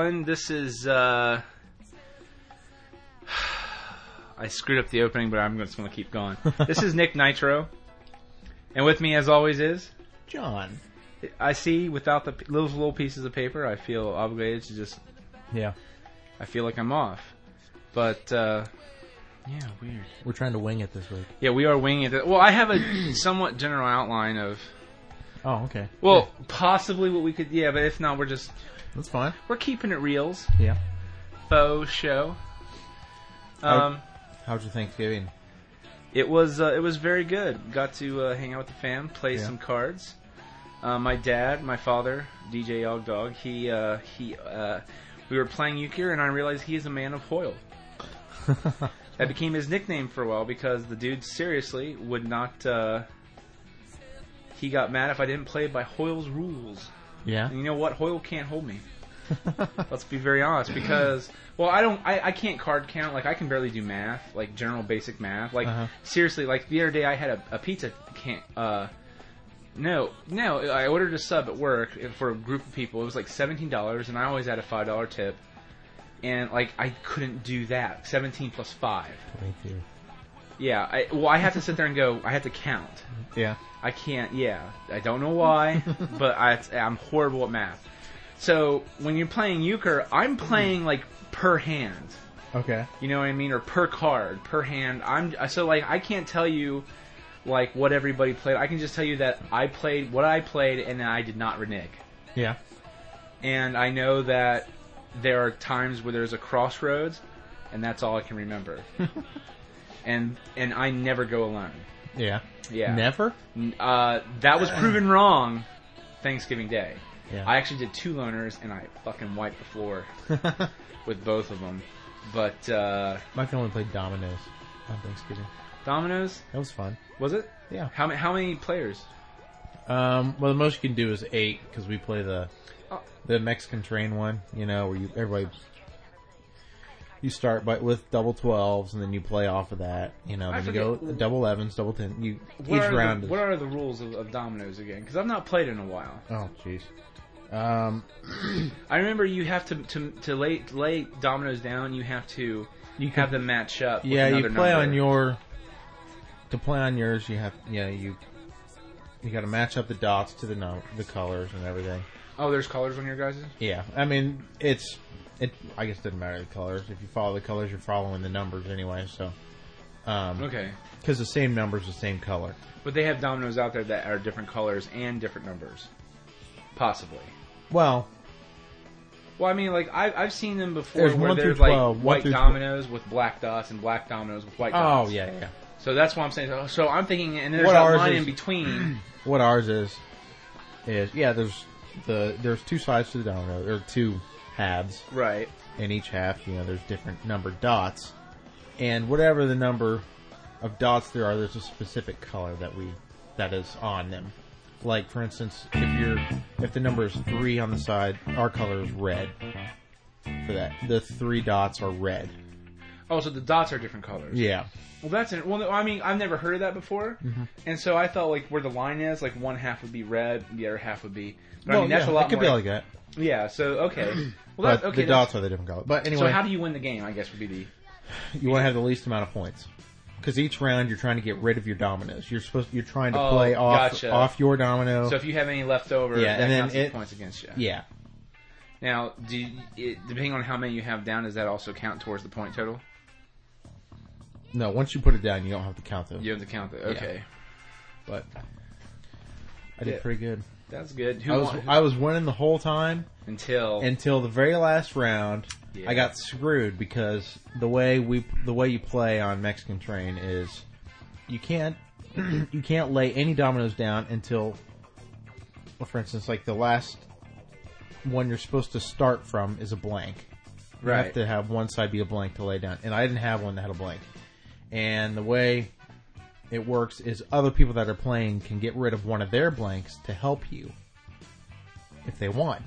This is uh I screwed up the opening, but I'm just going to keep going. this is Nick Nitro. And with me as always is Jon. I see without the those little pieces of paper, I feel obligated to just Yeah. I feel like I'm off. But uh yeah, weird. We're trying to wing it this week. Yeah, we are winging it. Well, I have a somewhat general outline of Oh, okay. well, possibly what we could yeah, but if not, we're just That's fine. we're keeping it reals. Yeah. Faux show. Um How's your Thanksgiving? It was uh, it was very good. Got to uh, hang out with the fam, play Yeah. some cards. Uh, my dad, my father, DJ Yog Dog, he uh, he uh, we were playing euchre, and I realized he is a man of Hoyle. That became his nickname for a while because the dude seriously would not. Uh, he got mad if I didn't play by Hoyle's rules. Yeah. And you know what? Hoyle can't hold me. Let's be very honest, because well, I don't, I, I can't card count. Like I can barely do math, like general basic math. Like Uh-huh. seriously, like the other day I had a, a pizza can't. Uh, no, no, I ordered a sub at work for a group of people. It was like seventeen dollars, and I always had a five dollar tip. And like I couldn't do that. Seventeen plus five. Twenty-two. Yeah. I, well, I have to sit there and go. I have to count. Yeah. I can't. Yeah, I don't know why, but I, I'm horrible at math. So when you're playing euchre, I'm playing like per hand. Okay. You know what I mean, or per card, per hand. I'm so like I can't tell you like what everybody played. I can just tell you that I played what I played, and I did not renege. Yeah. And I know that there are times where there's a crossroads, and that's all I can remember. and and I never go alone. Yeah. Yeah. Never. Uh, that was proven wrong Thanksgiving Day. Yeah. I actually did two loners and I fucking wiped the floor with both of them. But uh, My only played dominoes on Thanksgiving. Dominoes That was fun. was it? Yeah. How many? How many players? Um. Well, the most you can do is eight because we play the Oh. the Mexican train one. You know, where you everybody. You start by with double twelves, and then you play off of that. You know, then you go double elevens, double ten. You What each round. The, is, what are the rules of, of dominoes again? Because I've not played in a while. oh, jeez. Um. I remember you have to to, to lay lay dominoes down. You have to You have them match up. Yeah, you play number. on your. To play on yours, you have yeah you. You got to match up the dots to the no, the colors and everything. Oh, there's colors on your guys'. Yeah, I mean it's it. I guess it doesn't matter the colors. If you follow the colors, you're following the numbers anyway. So, um, Okay, because the same number's the same color. but they have dominoes out there that are different colors and different numbers, possibly. Well, Well, I mean, like I've I've seen them before There's where one through there's like 12, one white through tw- dominoes with black dots and black dominoes with white dots. oh yeah, yeah. So that's what I'm saying. So, so I'm thinking, and there's What that ours line is- in between. What ours is is yeah. There's the there's two sides to the domino. There are two halves. right. in each half, you know, there's different numbered dots, and whatever the number of dots there are, there's a specific color that we that is on them. Like for instance, if you're if the number is three on the side, our color is red. For that, the three dots are red. Oh, so the dots are different colors. Yeah, Well, that's it. Well, I mean, I've never heard of that before, Mm-hmm. and so I thought like where the line is, like one half would be red, the other half would be. But well, I mean, that's yeah, a lot it could more. be like that. yeah. So okay. Well, that, okay. the dots are the different color. But anyway, So how do you win the game? I guess would be the. you want to have the least amount of points. Because each round you're trying to get rid of your dominoes. You're supposed you're trying to Oh, play off gotcha. off your domino. So if you have any left over, Yeah, that and then it- points against you. yeah, Now, do you, it, depending on how many you have down, does that also count towards the point total? No, once you put it down, you don't have to count them. You have to count them. Okay, But I did Yeah. pretty good. that's good. Who I was won? I was winning the whole time until until the very last round. Yeah. I got screwed because the way we the way you play on Mexican Train is you can't you can't lay any dominoes down until, well, for instance, like the last one you're supposed to start from is a blank. You Right. have to have one side be a blank to lay down, and I didn't have one that had a blank. And the way it works is other people that are playing can get rid of one of their blanks to help you if they want.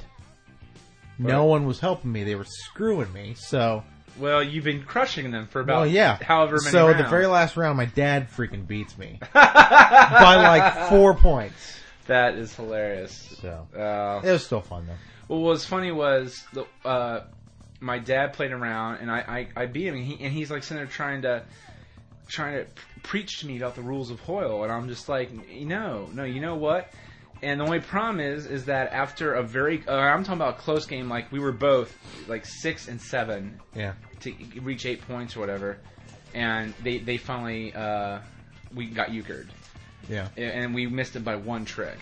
No one was helping me; they were screwing me. So, well, you've been crushing them for about well, yeah. however many so rounds. the very last round, my dad freaking beats me by like four points. that is hilarious. So Uh, it was still fun though. Well, what was funny was the uh, my dad played around and I, I, I beat him and, he, and he's like sitting there trying to trying to preach to me about the rules of Hoyle and I'm just like no no you know what and the only problem is is that after a very uh, I'm talking about a close game like we were both like six and seven Yeah. to reach eight points or whatever and they they finally uh, we got euchred Yeah. and we missed it by one trick.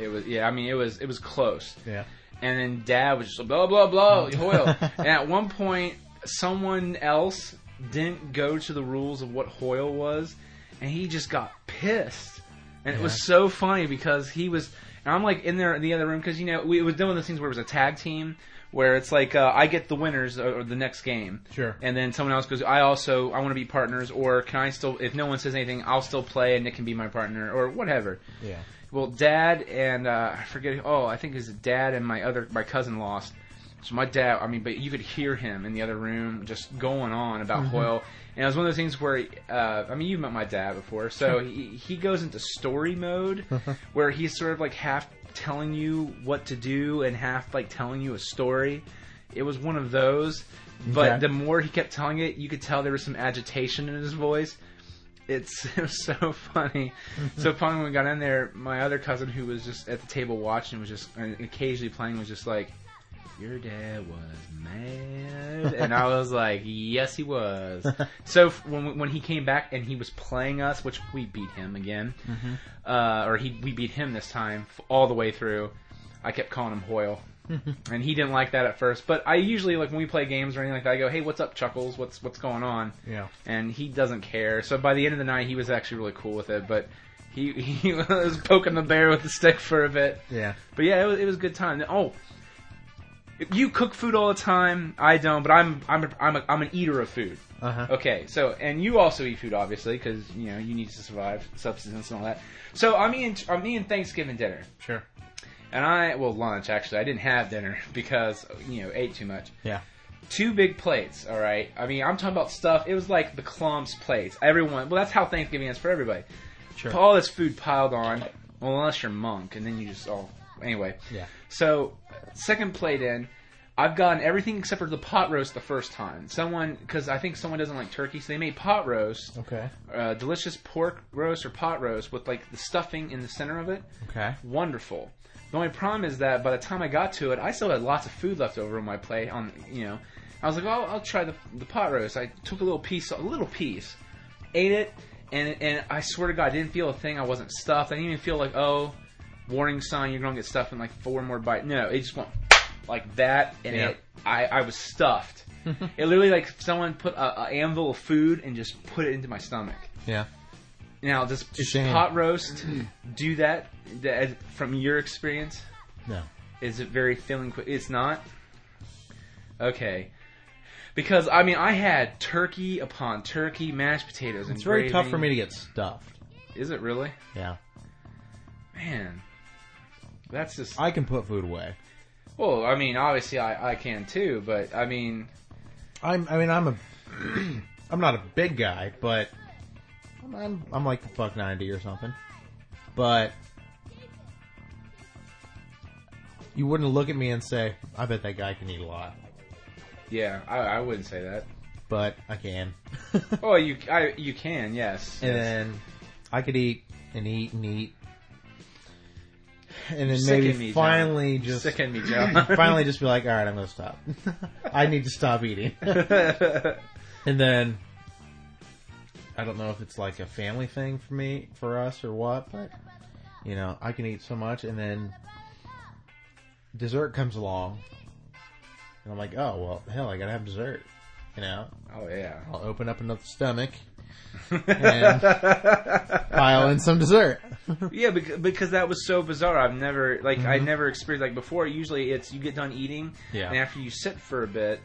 It was yeah, I mean it was it was close. Yeah. And then Dad was just like, blah blah blah Hoyle. and at one point, someone else didn't go to the rules of what Hoyle was, and he just got pissed. And it was so funny because he was, and I'm like in there in the other room because you know we was doing those things where it was a tag team where it's like uh, I get the winners or, or the next game, Sure. and then someone else goes, I also I want to be partners, or can I still if no one says anything, I'll still play and Nick can be my partner or whatever. Yeah. Well, Dad and uh, I forget. Oh, I think his dad and my other my cousin lost. So my dad, I mean, but you could hear him in the other room just going on about Hoyle, and it was one of those things where, uh, I mean, you've met my dad before, so he he goes into story mode, where he's sort of like half telling you what to do and half like telling you a story. It was one of those, but Okay. the more he kept telling it, you could tell there was some agitation in his voice it's it was so funny. so finally, when we got in there. My other cousin, who was just at the table watching, was just and occasionally playing, was just like, "Your dad was mad," and I was like, "Yes, he was." so when when he came back and he was playing us, which we beat him again, uh, or he we beat him this time all the way through. I kept calling him Hoyle. and he didn't like that at first, but I usually like when we play games or anything like that. I go, "Hey, what's up, Chuckles? What's what's going on?" Yeah. and he doesn't care. So by the end of the night, he was actually really cool with it. But he he was poking the bear with the stick for a bit. Yeah. But yeah, it was, it was a good time. Oh, you cook food all the time. I don't, but I'm I'm a, I'm a, I'm an eater of food. Uh huh. Okay, so and you also eat food, obviously, because you know you need to survive, subsistence and all that. So I'm eating I'm eating Thanksgiving dinner, Sure. and I well lunch actually. I didn't have dinner because you know ate too much Yeah. two big plates. All right. I mean, I'm talking about stuff. It was like the clumps plates. Everyone. Well, that's how Thanksgiving is for everybody. Sure. All this food piled on. Well, unless you're monk, and then you just all Anyway. Yeah. So, second plate in. I've gotten everything except for the pot roast the first time. Someone, because I think someone doesn't like turkey, so they made pot roast, Okay. uh, delicious pork roast or pot roast with like the stuffing in the center of it Okay. wonderful. The only problem is that by the time I got to it, I still had lots of food left over on my plate. On you know, I was like, oh, I'll try the the pot roast. I took a little piece, a little piece, ate it, and and I swear to God, I didn't feel a thing. I wasn't stuffed. I didn't even feel like, oh, warning sign, you're gonna get stuffed in like four more bites. No, it just went like that, and Yeah. it, I I was stuffed. it literally like someone put a, a anvil of food and just put it into my stomach. Yeah. Now, does pot roast do that, that from your experience? No. Is it very filling? Quick? It's not. Okay, because I mean, I had turkey upon turkey, mashed potatoes, and It's very tough for me to get stuffed. Is it really? Yeah. Man, that's just. I can put food away. Well, I mean, obviously, I I can too, but I mean, I'm. I mean, I'm a. I'm not a big guy, but I'm. I'm, I'm like a buck ninety or something. But you wouldn't look at me and say, "I bet that guy can eat a lot," yeah, I, I wouldn't say that. but I can. Oh, you I you can, yes. and yes. then I could eat and eat and eat, and then Sicken maybe me, John. finally just Sicken me, Joe. finally just be like, all right, I'm gonna stop. I need to stop eating, and then I don't know if it's like a family thing for me, for us, or what, but you know, I can eat so much, and then dessert comes along, and I'm like, oh well, hell, I gotta have dessert. You know, Oh yeah. I'll open up another stomach and pile in some dessert. yeah, because, because that was so bizarre. I've never like I never experienced like before. Usually, it's you get done eating, Yeah. and after you sit for a bit,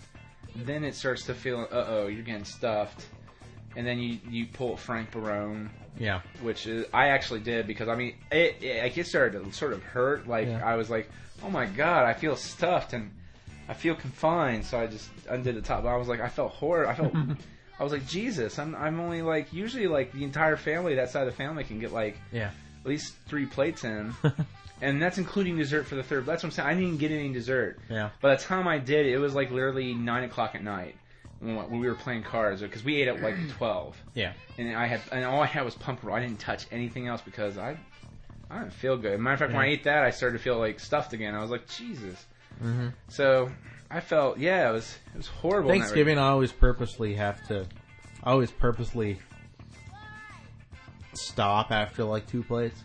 then it starts to feel, uh oh, you're getting stuffed, and then you you pull Frank Barone, Yeah, which is I actually did because I mean it it, like, it started to sort of hurt. Like Yeah. I was like, oh my god, I feel stuffed and I feel confined. So I just undid the top. I was like, I felt horror. I felt. I was like, Jesus, I'm I'm only like usually like the entire family, that side of the family can get like yeah, at least three plates in, and that's including dessert for the third. That's what I'm saying. I didn't get any dessert. yeah. By the time I did, it was like literally nine o'clock at night when, we were playing cards because we ate at like twelve, Yeah. and I had and all I had was pump roll. I didn't touch anything else because I I didn't feel good. Matter of fact, when I ate that, I started to feel like stuffed again. I was like, Jesus. hmm So I felt yeah, it was it was horrible. Thanksgiving, I always purposely have to, I always purposely stop after like two plates,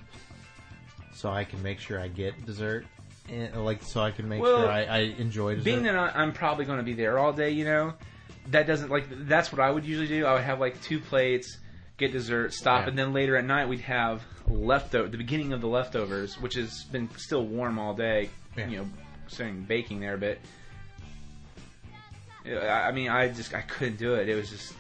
so I can make sure I get dessert, and like so I can make Well, sure I, I enjoy dessert. being that I'm probably going to be there all day, you know, that doesn't like that's what I would usually do. I would have like two plates, get dessert, stop, Yeah. and then later at night we'd have leftover the beginning of the leftovers, which has been still warm all day. Yeah. You know, starting baking there, but I I mean, I just I couldn't do it. It was just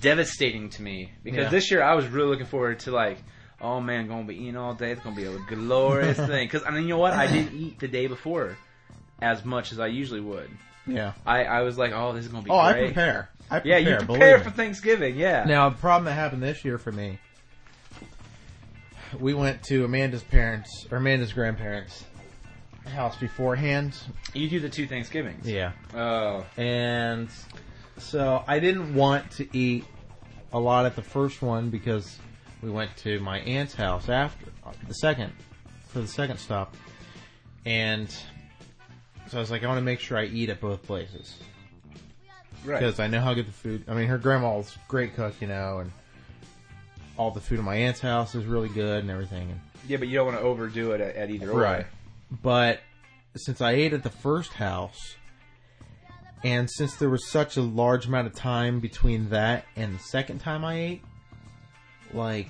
devastating to me because Yeah. this year I was really looking forward to like. Oh man, gonna be eating all day. It's gonna be a glorious thing. Because I mean, you know what? I didn't eat the day before as much as I usually would. yeah. I, I was like, oh, this is gonna be Oh, I great. prepare. I Yeah, you prepare for Thanksgiving. Yeah. Now, the problem that happened this year for me, we went to Amanda's parents or Amanda's grandparents' house beforehand. you do the two Thanksgivings. Yeah. Oh, And so I didn't want to eat a lot at the first one because we went to my aunt's house after uh, the second for the second stop. And so I was like, I want to make sure I eat at both places right. because I know how good the food. I mean, her grandma's a great cook, you know, and all the food at my aunt's house is really good and everything. And Yeah, but you don't want to overdo it at, at either or. But since I ate at the first house, and since there was such a large amount of time between that and the second time I ate, like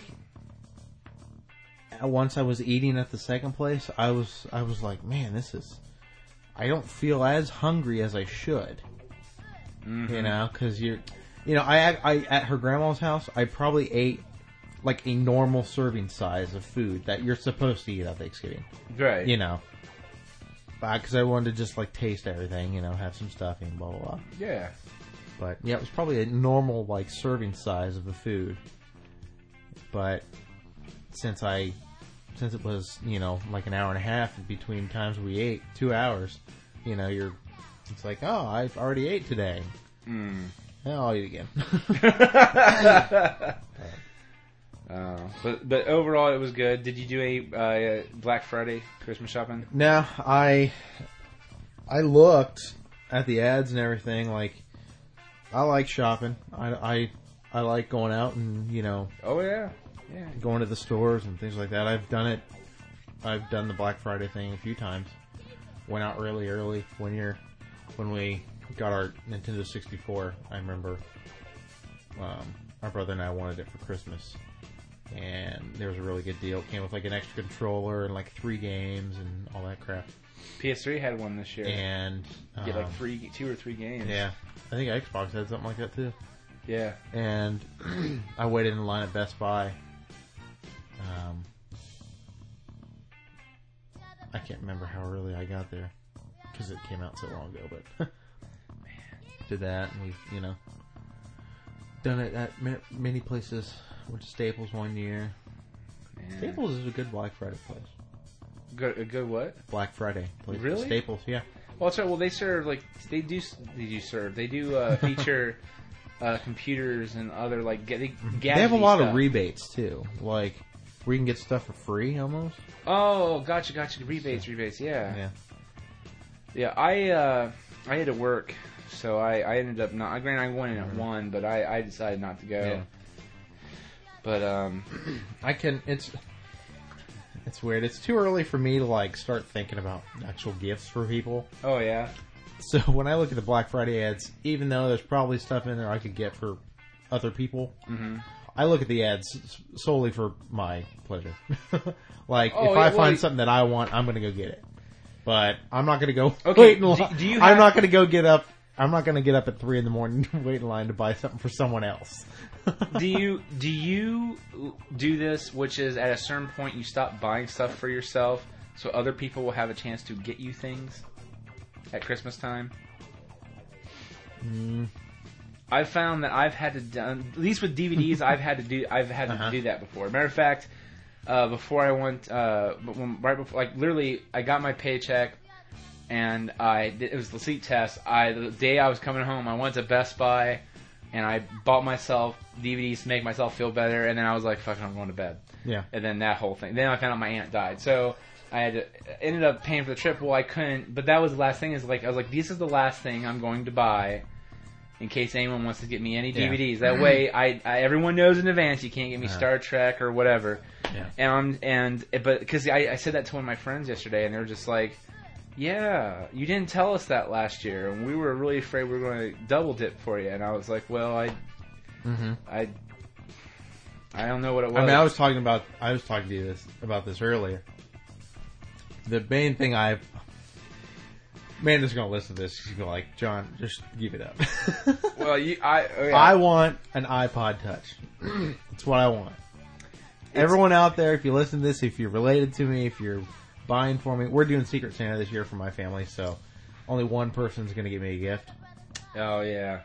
once I was eating at the second place, I was I was like, man, this is. I don't feel as hungry as I should. You mm-hmm. know, because you're, you know, I, I at her grandma's house, I probably ate like a normal serving size of food that you're supposed to eat at Thanksgiving Right. you know. Because I wanted to just like taste everything, you know, have some stuffing, blah blah blah. Yeah. But yeah, it was probably a normal like serving size of the food. But since I, since it was you know like an hour and a half between times we ate, two hours, you know, you're, it's like oh I've already ate today. Mm. Yeah, I'll eat again. Uh, but but overall, it was good. Did you do a uh, Black Friday Christmas shopping? No, I, I looked at the ads and everything. Like, I like shopping. I I, I like going out and you know Oh yeah. Yeah. going to the stores and things like that. I've done it. I've done the Black Friday thing a few times. Went out really early when you're when we got our Nintendo 64. I remember um, my brother and I wanted it for Christmas, and there was a really good deal. It came with like an extra controller and like three games and all that crap. PS3 had one this year. And You get like um, three, two or three games. yeah, I think Xbox had something like that too. Yeah. and I waited in line at Best Buy. Um, I can't remember how early I got there because it came out so long ago, but did that and we, you know, done it at many places. Went to Staples one year. Man. Staples is a good Black Friday place. Good. A good what? Black Friday place. Really? Staples, yeah. Well, that's right. Well, they serve like they do. They do serve. They do uh, feature uh, computers and other like ga- they, They have a lot stuff. of rebates too, like where you can get stuff for free almost. Oh, gotcha, gotcha. Rebates, rebates. Yeah, Yeah. yeah. I uh, I had to work, so I, I ended up not. Granted, I went in at one, but I, I decided not to go. Yeah. But um, I can. It's it's weird. It's too early for me to like start thinking about actual gifts for people. oh yeah, So when I look at the Black Friday ads, even though there's probably stuff in there I could get for other people, hmm I look at the ads solely for my pleasure. like Oh, if yeah, I well, find something that I want, I'm going to go get it. But I'm not going to go Okay, wait in do- line. do you I'm not going to go get up. I'm not going to get up at three in the morning to wait in line to buy something for someone else. Do you do you do this, which is at a certain point you stop buying stuff for yourself, so other people will have a chance to get you things at Christmas time? Mm, I've found that I've had to done at least with DVDs. I've had to do I've had to Uh-huh. do that before. Matter of fact, uh, before I went, uh, when, right before, like literally, I got my paycheck, and I did, it was the seat test. I the day I was coming home, I went to Best Buy, and I bought myself DVDs to make myself feel better, and then I was like, "Fucking, I'm going to bed." yeah. and then that whole thing. Then I found out my aunt died, so I had to, ended up paying for the trip. Well, I couldn't, but that was the last thing. Is like I was like, this is the last thing I'm going to buy, in case anyone wants to get me any Yeah. DVDs. That way, I, I everyone knows in advance you can't get me Uh-huh. Star Trek or whatever. Yeah. And I'm, and but because I, I said that to one of my friends yesterday, and they were just like. Yeah, you didn't tell us that last year, and we were really afraid we were going to double dip for you. And I was like, "Well, I, hmm I, I don't know what it was." I mean, I was talking about. I was talking to you this about this earlier. The main thing I've. Amanda's gonna listen to this. She's gonna like, Jon, just give it up. well, you, I, oh, yeah. I want an iPod Touch. That's what I want. Everyone out there, if you listen to this, if you're related to me, if you're buying for me, we're doing Secret Santa this year for my family, so only one person's gonna give me a gift. oh yeah.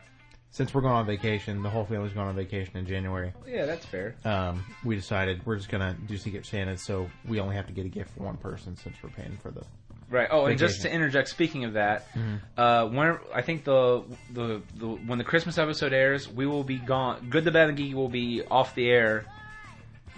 Since we're going on vacation, the whole family's going on vacation in January. Yeah, that's fair. Um, we decided we're just gonna do Secret Santa, so we only have to get a gift for one person since we're paying for the. Right. Oh, and just to interject, speaking of that, uh, when I think the, the the when the Christmas episode airs, we will be gone. Good, the Bad, and Geeky will be off the air,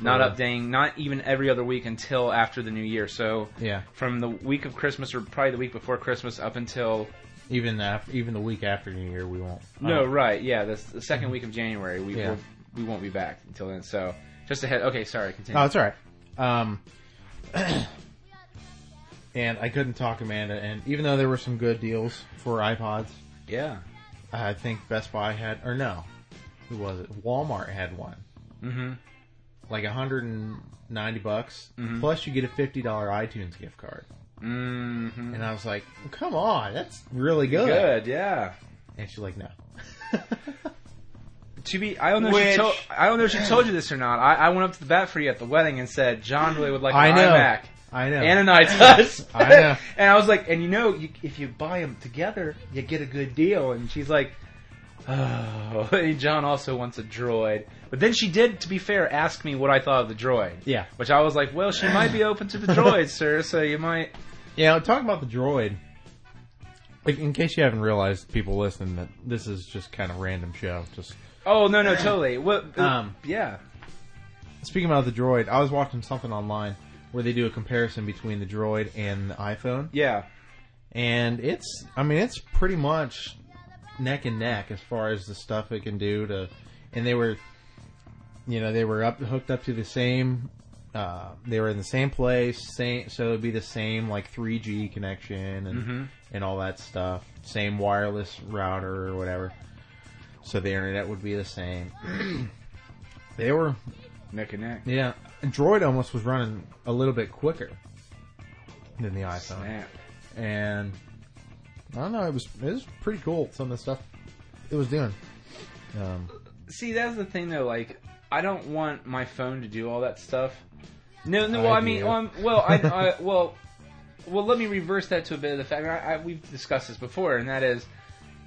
not updating, not even every other week until after the new year. So Yeah, from the week of Christmas, or probably the week before Christmas, up until even after, even the week after New Year, we won't. no, um, right, yeah, the, the second week of January, we Yeah. will, we won't be back until then. So just ahead. Okay, sorry. Continue. Oh, it's all right. Um, and I couldn't talk Amanda, and even though there were some good deals for iPods, yeah. I think Best Buy had, or no, who was it? Walmart had one, Mm-hmm. Like 190 bucks, Mhm. plus you get a $50 iTunes gift card. Mm-hmm. And I was like, come on, that's really good. Good. Yeah. And she's like, no. To be, I don't know. If she told, I don't know if she told you this or not. I, I went up to the bat for you at the wedding and said Jon really would like I an know. iMac I know. and an iTouch. I know. and I was like, and you know, you, if you buy them together, you get a good deal. And she's like, oh. John also wants a droid. But then she did, to be fair, ask me what I thought of the droid. yeah. Which I was like, well, she might be open to the droid, sir. So you might. Yeah, talk about the droid. Like, in case you haven't realized, people listening, that this is just kind of random show. Just Oh no, no, totally. Well, uh, Um, yeah. speaking about the droid, I was watching something online where they do a comparison between the droid and the iPhone, Yeah. and it's, I mean, it's pretty much neck and neck as far as the stuff it can do to, and they were, you know, they were up hooked up to the same. Uh, they were in the same place, same, so it'd be the same like 3G connection and Mm-hmm. and all that stuff. Same wireless router or whatever. So the internet would be the same. they were, Neck and neck. yeah. Android almost was running a little bit quicker than the iPhone, Snap. and I don't know. It was it was pretty cool. Some of the stuff it was doing. Um, See, that's the thing though. Like, I don't want my phone to do all that stuff. No, no. I Well, I, mean, do. well, I'm- well, I, I, well, well. Let me reverse that to a bit of the fact. I, I, we've discussed this before, and that is,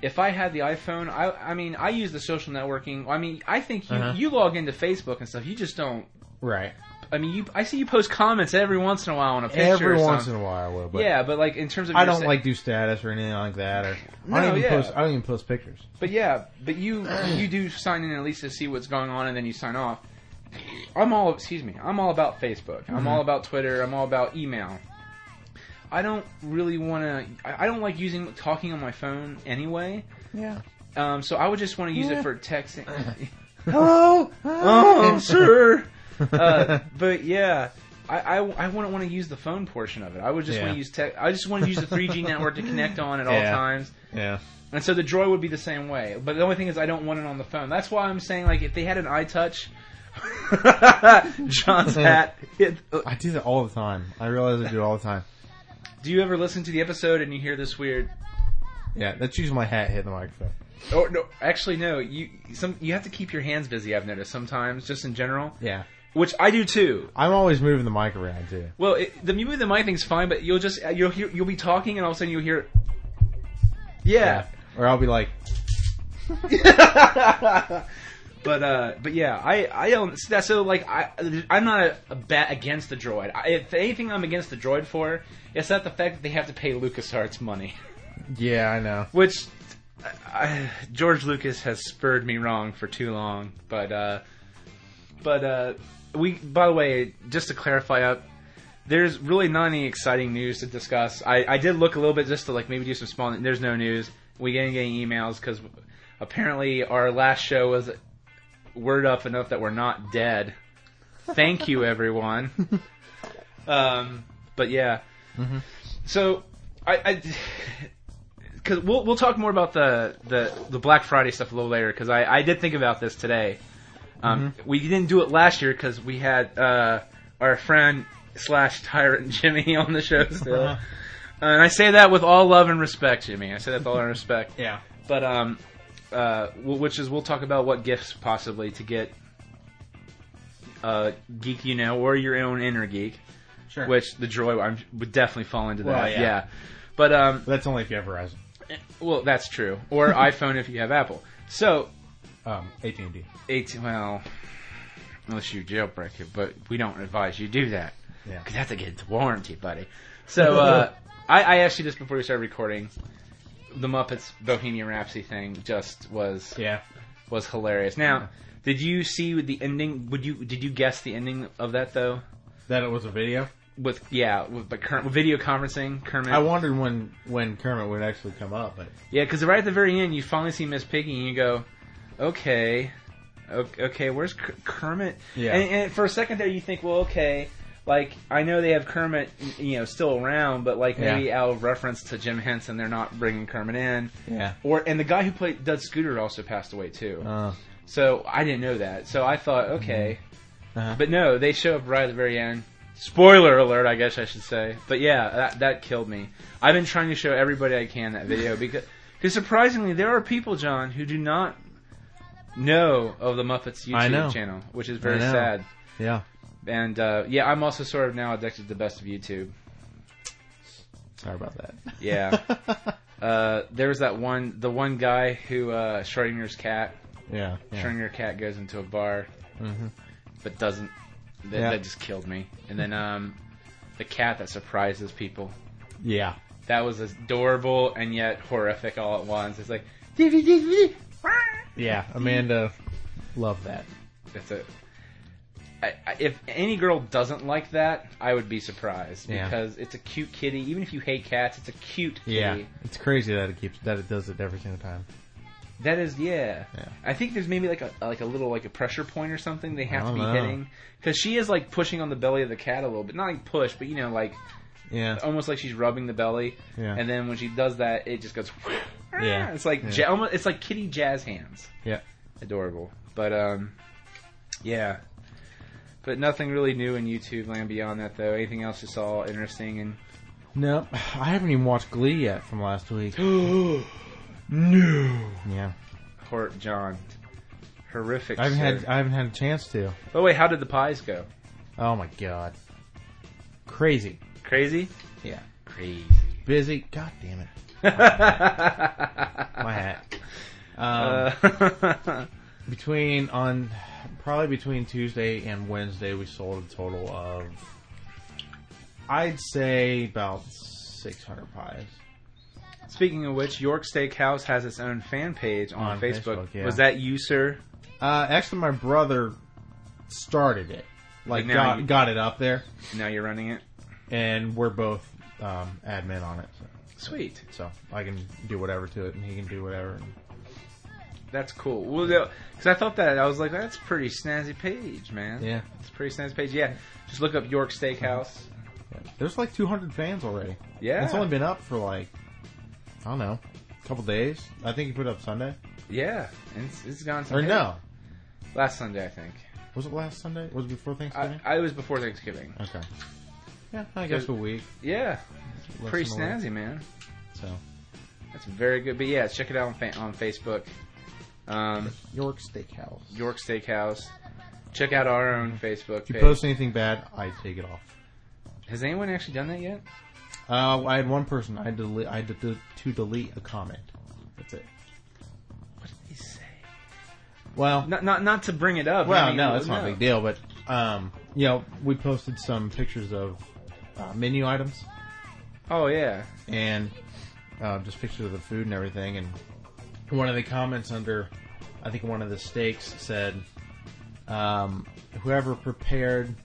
if I had the iPhone, I, I mean, I use the social networking. I mean, I think you, Uh-huh. you log into Facebook and stuff. You just don't. right. I mean, you. I see you post comments every once in a while on a picture. Every or once in a while, I will. But yeah, but like in terms of I don't sa- like do status or anything like that. Or I No, don't even yeah. post. I don't even post pictures. But yeah, but you you do sign in at least to see what's going on, and then you sign off. I'm all excuse me. I'm all about Facebook. I'm all about Twitter. I'm all about email. I don't really want to. I I don't like using talking on my phone anyway. Yeah. Um, so I would just want to use Yeah. it for texting. hello, oh, sure. Uh, but yeah, I, I, I wouldn't want to use the phone portion of it. I would just want to use tech. I just want to use the 3G network to connect on at all times. Yeah. And so the Droid would be the same way. But the only thing is, I don't want it on the phone. That's why I'm saying, like, if they had an iTouch, Jon's hat. Hit, I do that all the time. I realize I do it all the time. do you ever listen to the episode and you hear this weird? Yeah, that's usually my hat hitting the microphone. Oh no, actually no. You some you have to keep your hands busy. I've noticed sometimes, just in general, Yeah. Which I do too. I'm always moving the mic around too. Well, it, the moving the mic thing's fine, but you'll just you'll hear you'll be talking and all of a sudden you'll hear. Yeah. Or I'll be like, But uh, but yeah, I I don't. That's so like I I'm not a, a bat against the droid. I, if anything, I'm against the droid for it's not the fact that they have to pay LucasArts money, yeah, I know. which I, George Lucas has spurred me wrong for too long. But uh, but uh, we by the way, just to clarify up. There's really not any exciting news to discuss. I, I did look a little bit just to like maybe do some small. There's no news. We didn't get any emails because apparently our last show was word up enough that we're not dead. Thank you, everyone. um, but yeah. So I, I cause we'll we'll talk more about the the, the Black Friday stuff a little later because I, I did think about this today. Um, We didn't do it last year because we had uh, our friend slash tyrant Jimmy on the show still. And I say that with all love and respect, Jimmy. I say that with all respect. Yeah. But um, uh, which is we'll talk about what gifts possibly to get uh, geek, you know, or your own inner geek. Sure. Which the droid I'm, would definitely fall into that. Well, yeah. yeah. But um, That's only if you have Verizon. well, that's true. Or iPhone if you have Apple. So Um, AT&T. 18. Well, unless you jailbreak it, but we don't advise you do that Yeah. because that's have to get into warranty, buddy. So uh, I, I asked you this before we started recording. The Muppets Bohemian Rhapsody thing just was Yeah. was hilarious. Now, did you see the ending? Would you did you guess the ending of that though? That it was a video. With yeah, with the Ker- video conferencing Kermit. I wondered when when Kermit would actually come up, but yeah, because right at the very end, you finally see Miss Piggy, and you go, okay, okay, where's Kermit? Yeah. And, and for a second there, you think, well, okay. Like I know they have Kermit, you know, still around, but like maybe Yeah. out of reference to Jim Henson, they're not bringing Kermit in. yeah. Or and the guy who played Dud Scooter also passed away too. Uh, So I didn't know that. So I thought, okay. Uh-huh. But no, they show up right at the very end. Spoiler alert, I guess I should say. But yeah, that, that killed me. I've been trying to show everybody I can that video because, because surprisingly, there are people, Jon, who do not know of the Muppets. YouTube channel, which is very sad. yeah. And uh, yeah, I'm also sort of now addicted to the best of YouTube. Sorry about that. Yeah. uh, there was that one, the one guy who uh, Schrodinger's cat. yeah. yeah. Schrodinger's cat goes into a bar. hmm but doesn't. That, Yeah. that just killed me. And then um, the cat that surprises people. Yeah. That was adorable and yet horrific all at once. It's like Yeah. Amanda loved that. it's a. I, I, if any girl doesn't like that, I would be surprised Yeah. because it's a cute kitty. Even if you hate cats, it's a cute kitty. Yeah. It's crazy that it keeps that it does it every single time. That is, yeah. Yeah. I think there's maybe like a like a little like a pressure point or something they have I to be don't know. hitting because she is like pushing on the belly of the cat a little bit, not like push, but you know like Yeah. almost like she's rubbing the belly. Yeah. And then when she does that, it just goes. Yeah. It's like Yeah. ja- almost, it's like kitty jazz hands. Yeah. Adorable. But um, yeah. But nothing really new in YouTube land beyond that though. Anything else you saw interesting and No, I haven't even watched Glee yet from last week. no Yeah. Hort Jon. Horrific. I haven't sir. had I haven't had a chance to. Oh wait, how did the pies go? Oh my god. Crazy. Crazy. Yeah. Crazy. Busy. God damn it. My hat. Um, Uh, between on probably between Tuesday and Wednesday, we sold a total of I'd say about six hundred pies. Speaking of which, York Steakhouse has its own fan page on, On Facebook. Facebook, yeah. Was that you, sir? Uh, actually, my brother started it, like Like got you- got it up there, Now you're running it. and we're both um, admin on it. So. Sweet. So I can do whatever to it, and he can do whatever. That's cool. Well, because I thought that I was like, that's pretty snazzy page, man. Yeah. it's a pretty snazzy page. Yeah, just look up York Steakhouse. There's like 200 fans already. Yeah, It's only been up for like, I don't know, a couple days. I think you put it up Sunday. yeah, and it's, it's gone. Or no. last Sunday I think. Was it last Sunday? Was it before Thanksgiving? I, I it was before Thanksgiving. okay. Yeah, I guess a week. Yeah, pretty than a week. snazzy, man. So, That's very good. But yeah, check it out on fa- on Facebook. Um, York Steakhouse. York Steakhouse. Check out our own Facebook If you page. post anything bad, I take it off. Has anyone actually done that yet? Uh, I had one person. I had to, delete, I had to, do- to delete a comment. That's it. What did they say? Well, Not not not to bring it up. well, I mean, no, it's not a big deal. But um, you know, we posted some pictures of uh, menu items Oh yeah. and uh, just pictures of the food and everything. And one of the comments under, I think one of the steaks said, um, "Whoever prepared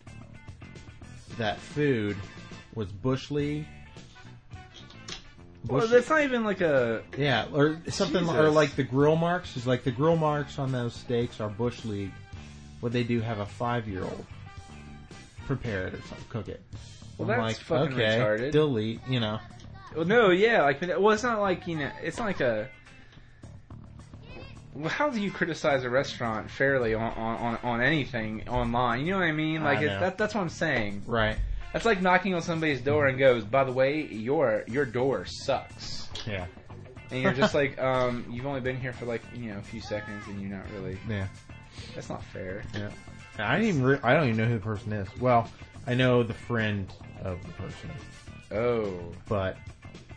that food was bush league." Well, that's not even like a. Yeah, or something, or like the grill marks. Is like the grill marks on those steaks are bush league. What they do have a five year old prepare it or something, cook it. Well, I'm that's like, fucking okay, retarded. delete. You know, Well, no, yeah, like, well, it's not like you know, it's not like a. Well, how do you criticize a restaurant fairly on on, on, anything online? You know what I mean? Like, I know. that, that's what I'm saying. right? That's like knocking on somebody's door and goes, "By the way, your your door sucks," Yeah, and you're just like, um, "You've only been here for like you know a few seconds, and you're not really." yeah, That's not fair. yeah. I didn't even. Re- I don't even know who the person is. Well, I know the friend of the person, Oh, but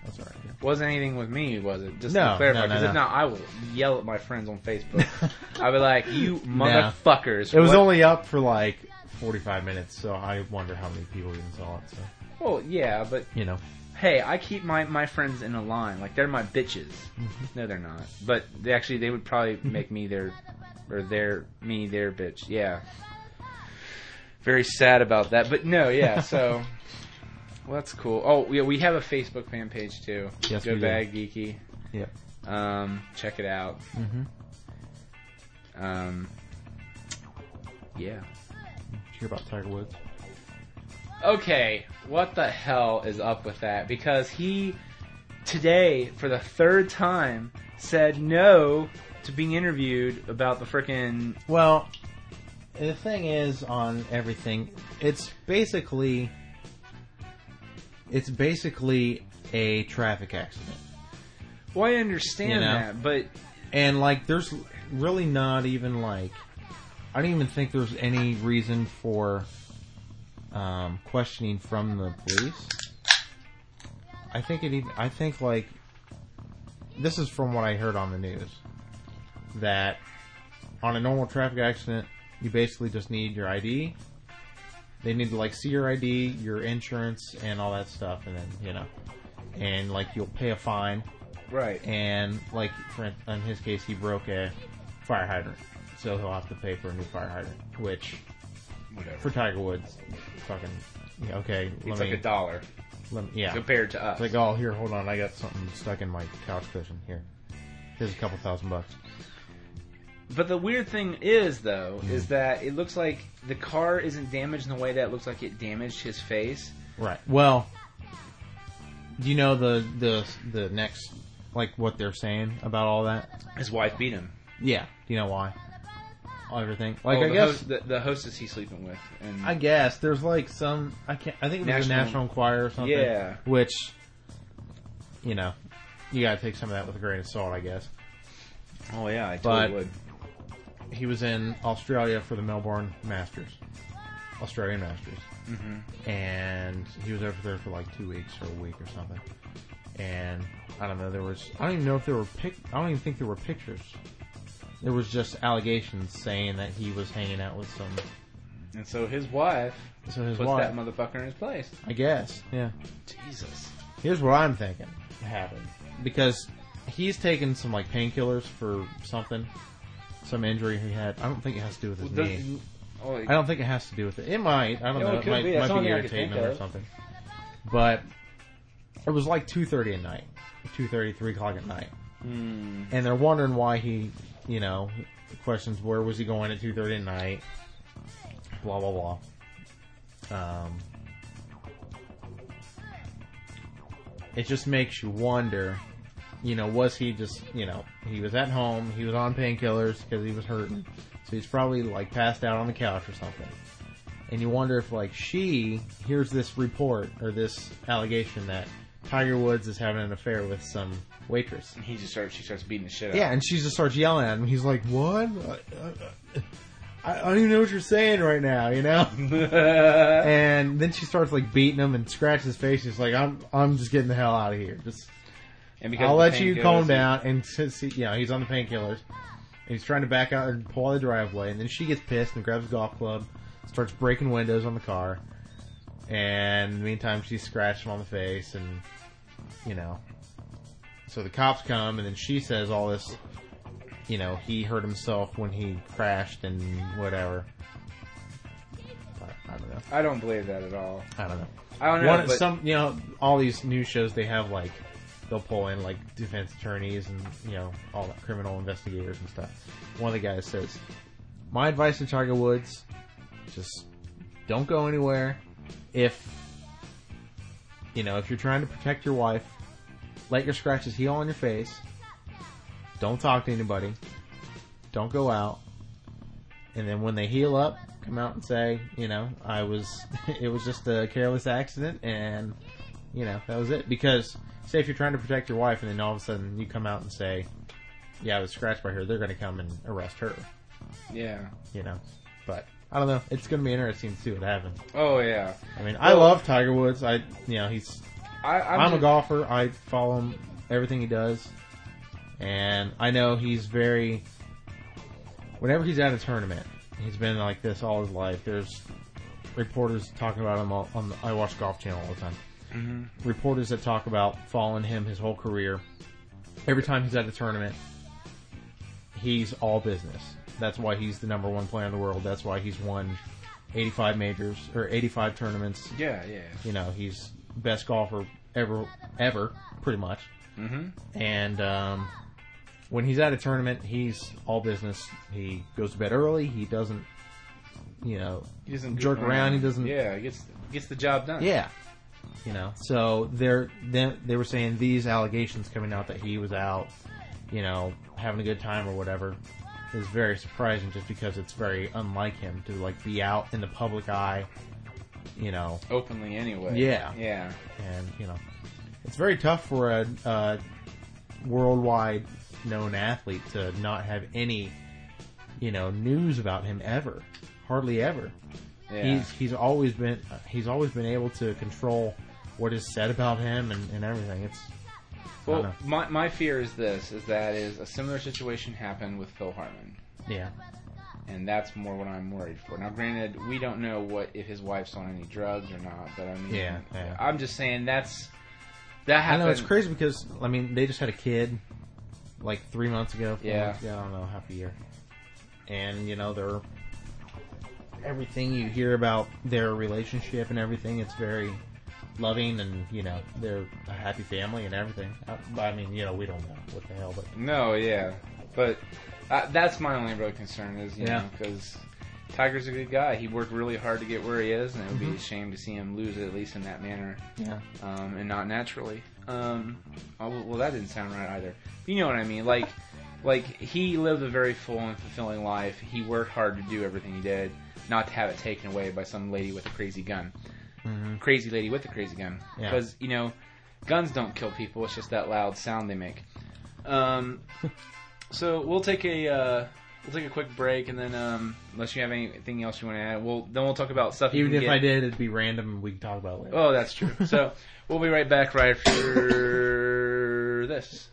that's all right. yeah. wasn't anything with me, was it? Just No, to clarify, no, no, because if no. not, I will yell at my friends on Facebook. I'll be like, "You motherfuckers!" It was what- only up for like forty five minutes, so I wonder how many people even saw it. So Well, yeah, but you know, hey, I keep my, my friends in a line. Like they're my bitches. Mm-hmm. No, they're not. But they actually they would probably make me their or their me their bitch. Yeah. Very sad about that, but no, yeah. So, well, that's cool. Oh, yeah, we have a Facebook fan page too. Yes, Go we do. Bag Geeky. yeah. Um, check it out. Mm-hmm. Um, yeah. Did you hear about Tiger Woods? Okay, what the hell is up with that? Because he today, for the third time, said no to being interviewed about the frickin' Well, the thing is on everything, it's basically it's basically a traffic accident. Well, I understand You know? that, but And like there's really not even like I don't even think there's any reason for um, questioning from the police. I think it even, I think like this is from what I heard on the news that on a normal traffic accident you basically just need your ID. They need to like see your ID, your insurance, and all that stuff, and then you know, and like you'll pay a fine right. and like for in- his case, he broke a fire hydrant, so he'll have to pay for a new fire hydrant. Which Whatever. for Tiger Woods, fucking yeah, okay. It's like me, a dollar let me- yeah. compared to us. It's like oh here, hold on, I got something stuck in my couch cushion here. Here's a couple thousand bucks. But the weird thing is, though, is mm-hmm. that it looks like the car isn't damaged in the way that it looks like it damaged his face. Right. Well, do you know the the the next like what they're saying about all that? His wife beat him. Yeah. Do you know why? Everything. Like Oh, I the guess host, the, the hostess he's sleeping with, and I guess there's like some I can't I think it was a National- National Enquirer or something. Yeah. Which you know, you gotta take some of that with a grain of salt, I guess. oh yeah, I But- totally would. He was in Australia for the Melbourne Masters. Australian Masters. Mm-hmm. And he was over there for like two weeks or a week or something. And I don't know, there was I don't even know if there were pic I don't even think there were pictures. There was just allegations saying that he was hanging out with some And so his wife so his puts wife. that motherfucker in his place. I guess. Yeah. Jesus. Here's what I'm thinking happened because he's taken some like painkillers for something, some injury he had. I don't think it has to do with his knee. Oh, I don't think it has to do with it. It might. I don't know. it It, might, be. Might be only thing I could irritating him or something. But it was like two thirty at night, two thirty, three o'clock at night, Hmm. and they're wondering why he you know, questions where was he going at two thirty at night, blah blah blah. Um, it just makes you wonder, you know, was he just, you know, he was at home, he was on painkillers because he was hurting, so he's probably like passed out on the couch or something. And you wonder if like she hears this report or this allegation that Tiger Woods is having an affair with some waitress. And he just starts. She starts beating the shit out. Yeah, and she just starts yelling at him. He's like, "What? Uh, uh, uh, I, I don't even know what you're saying right now," you know. and then she starts like beating him and scratches his face. He's like, "I'm, I'm just getting the hell out of here. Just, and because I'll let you calm he- down." And since he, you know he's on the painkillers, and he's trying to back out and pull out the driveway, and then she gets pissed and grabs a golf club, starts breaking windows on the car. And in the meantime, she's scratched him on the face, and you know. So the cops come, and then she says all this. You know, he hurt himself when he crashed and whatever. But I don't know. I don't believe that at all. I don't know. I don't know. One, but some, you know, all these news shows they have like they'll pull in like defense attorneys and you know all the criminal investigators and stuff. One of the guys says, "My advice to Tiger Woods: just don't go anywhere. If you know if you're trying to protect your wife, let your scratches heal on your face. Don't talk to anybody. Don't go out. And then when they heal up, come out and say, you know, I was, it was just a careless accident, and you know that was it. Because say if you're trying to protect your wife, and then all of a sudden you come out and say, yeah, I was scratched by her, they're going to come and arrest her. yeah. You know, but I don't know. It's going to be interesting to see what happens. Oh yeah. I mean, I Well- love Tiger Woods. I, you know, he's I, I'm, I'm, a golfer. I follow him everything he does, and I know he's very. Whenever he's at a tournament, he's been like this all his life. There's reporters talking about him all, on the I watch Golf Channel all the time. Mhm. Reporters that talk about following him his whole career. Every time he's at a tournament, he's all business. That's why he's the number one player in the world. That's why he's won 85 majors or 85 tournaments Yeah, yeah. you know he's best golfer ever ever pretty much Mm-hmm. and um, when he's at a tournament he's all business he goes to bed early he doesn't you know He doesn't Jerk around, he doesn't- Yeah, he gets gets the job done. yeah you know so they're they, they were saying these allegations coming out that he was out you know having a good time or whatever is very surprising just because it's very unlike him to like be out in the public eye you know Openly anyway. Yeah. Yeah. and you know it's very tough for a, a worldwide known athlete to not have any you know news about him ever hardly ever Yeah. he's he's always been he's always been able to control what is said about him and, and everything it's well, my my fear is this: is that is a similar situation happened with Phil Hartman, yeah and that's more what I'm worried for. Now, granted, we don't know what if his wife's on any drugs or not, but I mean, Yeah, yeah. I'm just saying that's that I know it's crazy because I mean they just had a kid like three months ago Yeah. months ago I don't know half a year and you know they're everything you hear about their relationship and everything it's very loving and you know they're a happy family and everything I, I mean you know we don't know what the hell but No, yeah, but uh, that's my only real concern is you Yeah. know because Tiger's a good guy. He worked really hard to get where he is, and it would Mm-hmm. be a shame to see him lose it at least in that manner yeah um, and not naturally. Um, oh, well, that didn't sound right either. You know what I mean? Like, like he lived a very full and fulfilling life. He worked hard to do everything he did, not to have it taken away by some lady with a crazy gun. Crazy lady with a crazy gun. Yeah. Because you know, guns don't kill people. It's just that loud sound they make. Um, so we'll take a uh, we'll take a quick break, and then um, unless you have anything else you want to add, we'll then we'll talk about stuff. you even if get. I did it'd be random and we can talk about it later Oh, that's true. So we'll be right back right after this.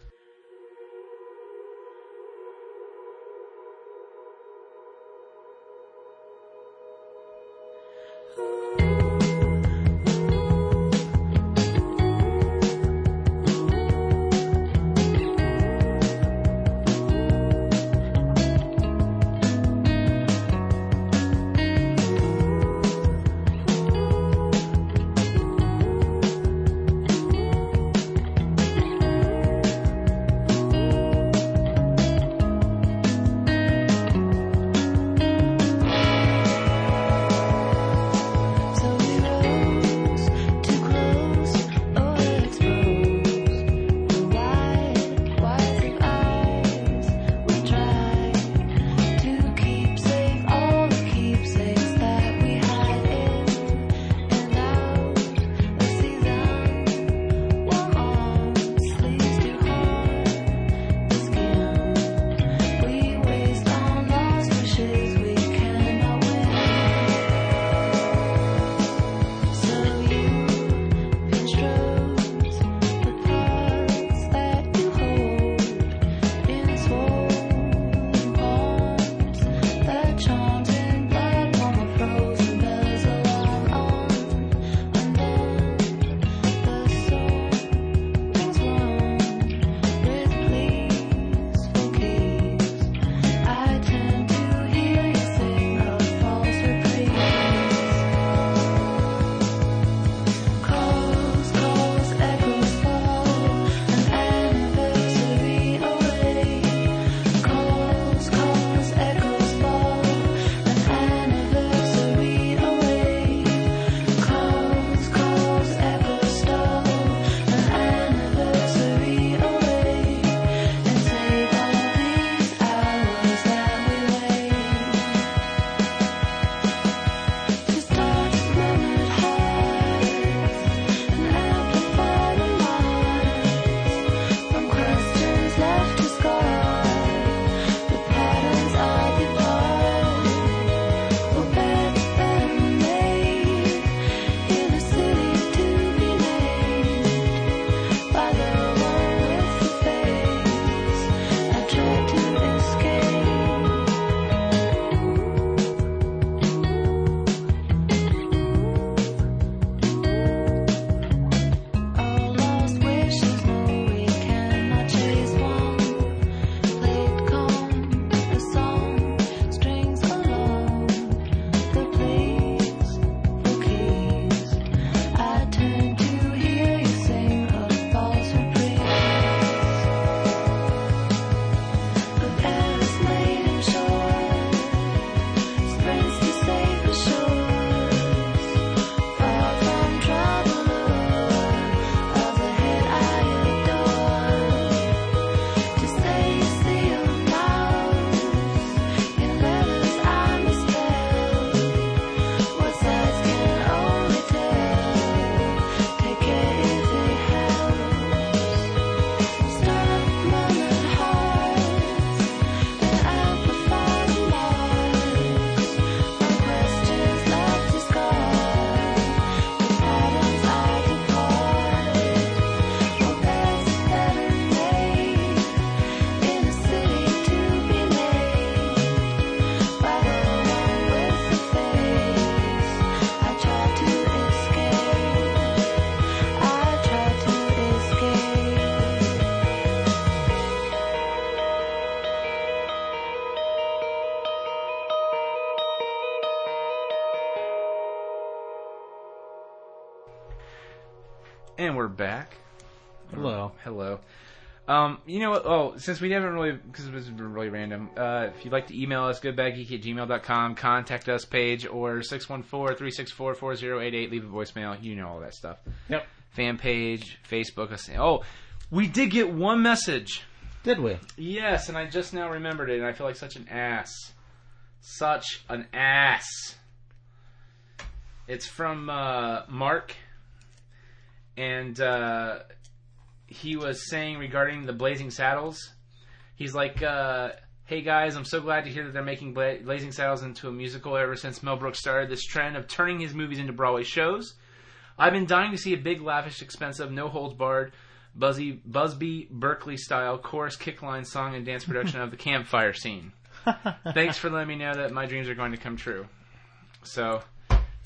Back. Hello. Hello. Um, you know what? Oh, since we haven't really, because this has been really random, uh, if you'd like to email us, goodbaggeek at gmail.com, contact us page, or 614-364-4088, leave a voicemail. You know all that stuff. Yep. Fan page, Facebook. us. Oh, we did get one message. Did we? Yes, and I just now remembered it, and I feel like such an ass. Such an ass. It's from uh, Mark, and uh, he was saying regarding the Blazing Saddles. He's like, uh, "Hey guys, I'm so glad to hear that they're making Bla- Blazing Saddles into a musical. Ever since Mel Brooks started this trend of turning his movies into Broadway shows, I've been dying to see a big, lavish, expensive, no holds barred." Buzzy, Busby Berkeley style chorus, kickline, song, and dance production of the campfire scene. Thanks for letting me know that my dreams are going to come true. So,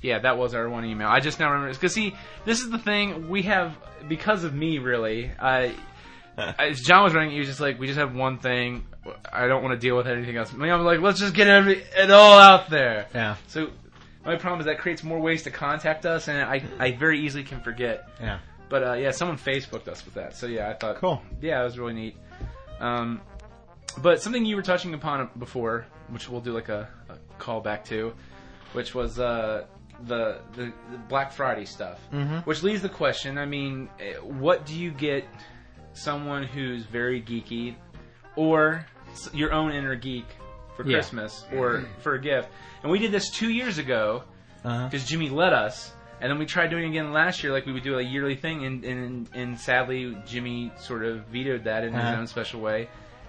yeah, that was our one email. I just now remember because see, this is the thing we have because of me. Really, I as Jon was running, he was just like, we just have one thing. I don't want to deal with anything else. I mean, I'm like, let's just get every it all out there. Yeah. So. My problem is that creates more ways to contact us, and I, I very easily can forget. Yeah. But uh, yeah, someone Facebooked us with that. So yeah, I thought Cool. Yeah, it was really neat. Um, but something you were touching upon before, which we'll do like a, a call back to, which was uh, the, the the Black Friday stuff. Mhm. Which leaves the question: I mean, eh, what do you get someone who's very geeky, or your own inner geek for Yeah. Christmas or for a gift? And we did this two years ago Uh-huh. because Jimmy let us, and then we tried doing it again last year, like we would do a yearly thing, and and, and sadly Jimmy sort of vetoed that in his Uh-huh. own special way,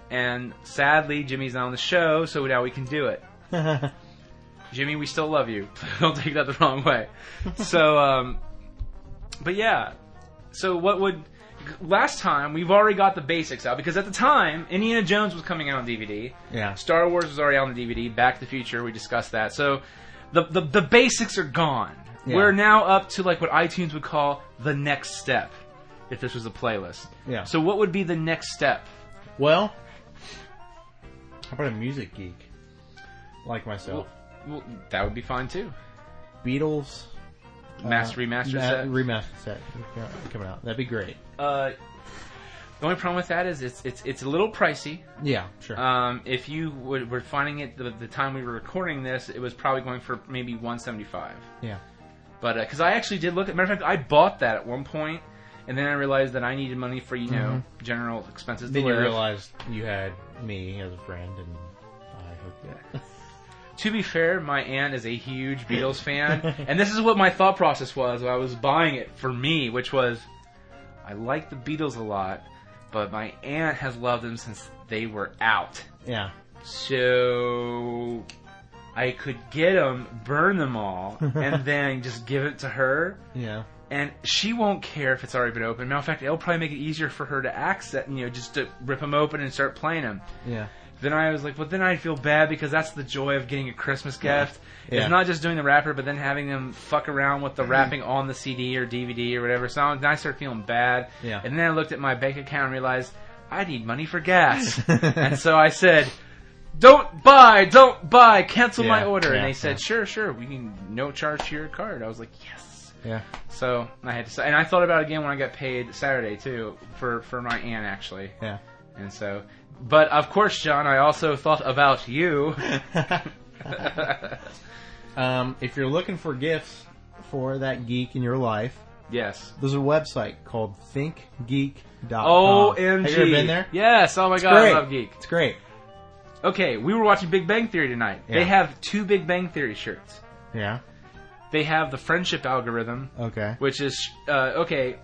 and sadly Jimmy's not on the show, so now we can do it. Jimmy, we still love you. Don't take that the wrong way. so, um, but yeah. So what would last time we've already got the basics out because at the time Indiana Jones was coming out on DVD. yeah. Star Wars was already on the DVD. Back to the Future, we discussed that. So the the, the basics are gone. Yeah. We're now up to like what iTunes would call the next step. If this was a playlist. Yeah. So what would be the next step? Well, how about a music geek like myself? Well, that would be fine too. Beatles Master uh, remaster ma- set. Remaster set coming out. That'd be great. Uh, the only problem with that is it's it's it's a little pricey. Yeah, sure. Um, if you would, were finding it the, the time we were recording this, it was probably going for maybe 175. yeah. But because I actually did look at, matter of fact, I bought that at one point, and then I realized that I needed money for you know general expenses. Mm-hmm. Then you realized you had me as a friend, and I hooked it. To be fair, my aunt is a huge Beatles fan, and this is what my thought process was when I was buying it for me, which was I like the Beatles a lot, but my aunt has loved them since they were out. yeah. So I could get them, burn them all, and then just give it to her. Yeah. And she won't care if it's already been opened. Matter of fact, it'll probably make it easier for her to access, you know, just to rip them open and start playing them. Yeah. Then I was like, well, then I'd feel bad because that's the joy of getting a Christmas gift. Yeah. It's not just doing the wrapper, but then having them fuck around with the mm-hmm. wrapping on the CD or DVD or whatever. So then I started feeling bad. Yeah. And then I looked at my bank account and realized I need money for gas. and so I said, don't buy, don't buy, cancel my order. yeah, and they said, yeah. sure, sure, we can no charge to your card. I was like, yes. Yeah. So I had to, and I thought about it again when I got paid Saturday too for for my aunt actually. Yeah. And so, but of course, Jon, I also thought about you. um, if you're looking for gifts for that geek in your life, yes. there's a website called thinkgeek.com. OMG. Have you ever been there? Yes. Oh my god, great. I love Geek. It's great. Okay, we were watching Big Bang Theory tonight. They have two Big Bang Theory shirts. Yeah. They have the friendship algorithm, Okay. which is uh, okay.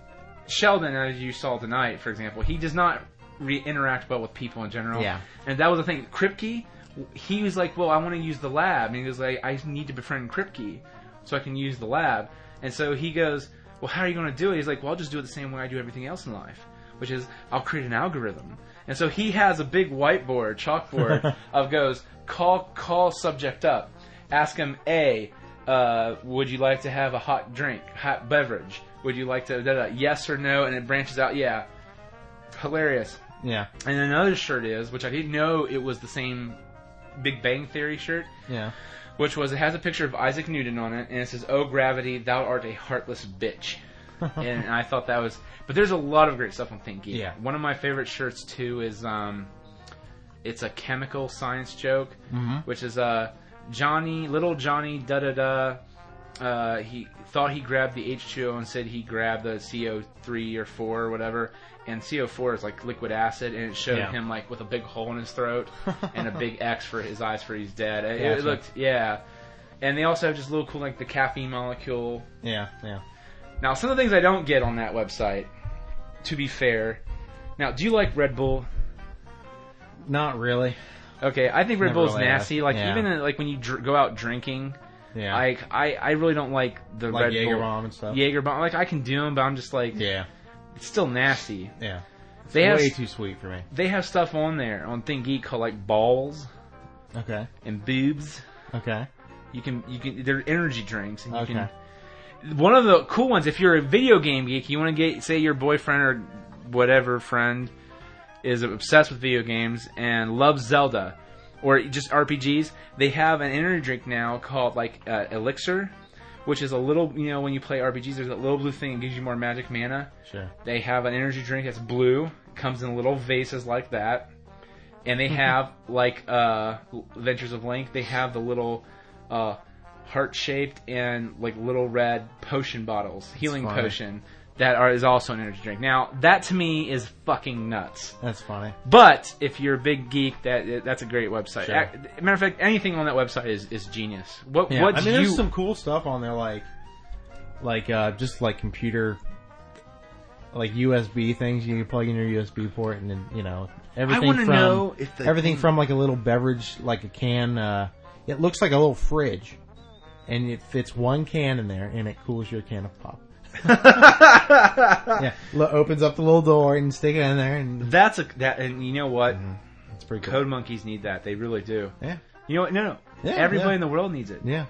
Sheldon, as you saw tonight, for example, he does not re- interact well with people in general. Yeah. and that was the thing. Kripke, he was like, "Well, I want to use the lab," and he was like, "I need to befriend Kripke so I can use the lab." And so he goes, "Well, how are you going to do it?" He's like, "Well, I'll just do it the same way I do everything else in life, which is I'll create an algorithm." And so he has a big whiteboard, chalkboard of goes call call subject up, ask him a. Uh, would you like to have a hot drink, hot beverage? Would you like to da, da, yes or no? And it branches out. Yeah, hilarious. Yeah. And another shirt is, which I didn't know it was the same Big Bang Theory shirt, Yeah. which was it has a picture of Isaac Newton on it, and it says, "Oh gravity, thou art a heartless bitch." and I thought that was. But there's a lot of great stuff on Think Geek. Yeah. One of my favorite shirts too is um, it's a chemical science joke, Mhm. which is uh Johnny, little Johnny, da da da. Uh, he thought he grabbed the H2O and said he grabbed the CO3 or 4 or whatever. And CO4 is like liquid acid, and it showed Yeah. him like with a big hole in his throat and a big X for his eyes for he's dead. It, it Gotcha. looked, yeah. And they also have just little cool like the caffeine molecule. Yeah, yeah. Now, some of the things I don't get on that website, to be fair. Now, do you like Red Bull? Not really. Okay, I think Red Never Bull's really nasty. Like Yeah. even uh, like when you dr- go out drinking, Yeah. like I I really don't like the like Red Jaeger Bull. bomb and stuff. Jaeger bomb. Like I can do them, but I'm just like Yeah. it's still nasty. Yeah. It's They have way too sweet for me. they have stuff on there on Think Geek called like balls Okay. and boobs. Okay. You can you can they're energy drinks and you Okay. can one of the cool ones if you're a video game geek you want to get say your boyfriend or whatever friend is obsessed with video games and loves Zelda or just RPGs they have an energy drink now called like uh, Elixir which is a little you know when you play RPGs there's a little blue thing that gives you more magic mana Sure. they have an energy drink that's blue comes in little vases like that and they have like uh Adventures of Link they have the little uh heart shaped and like little red potion bottles healing funny. potion that are is also an energy drink now that to me is fucking nuts That's funny. but if you're a big geek that that's a great website Sure. Ac- matter of fact anything on that website is, is genius what Yeah. what I mean, you there's some cool stuff on there, like, like uh, just like computer, like USB things. You can plug in your USB port, and then you know everything wanna from know if the everything thing- from like a little beverage, like a can. Uh, it looks like a little fridge, and it fits one can in there, and it cools your can of pop. yeah, opens up the little door and stick it in there, and that's a that and you know what mm-hmm. it's pretty cool. code monkeys need that they really do Yeah, You know what? No, no. Yeah, Everybody yeah. in the world needs it. yeah,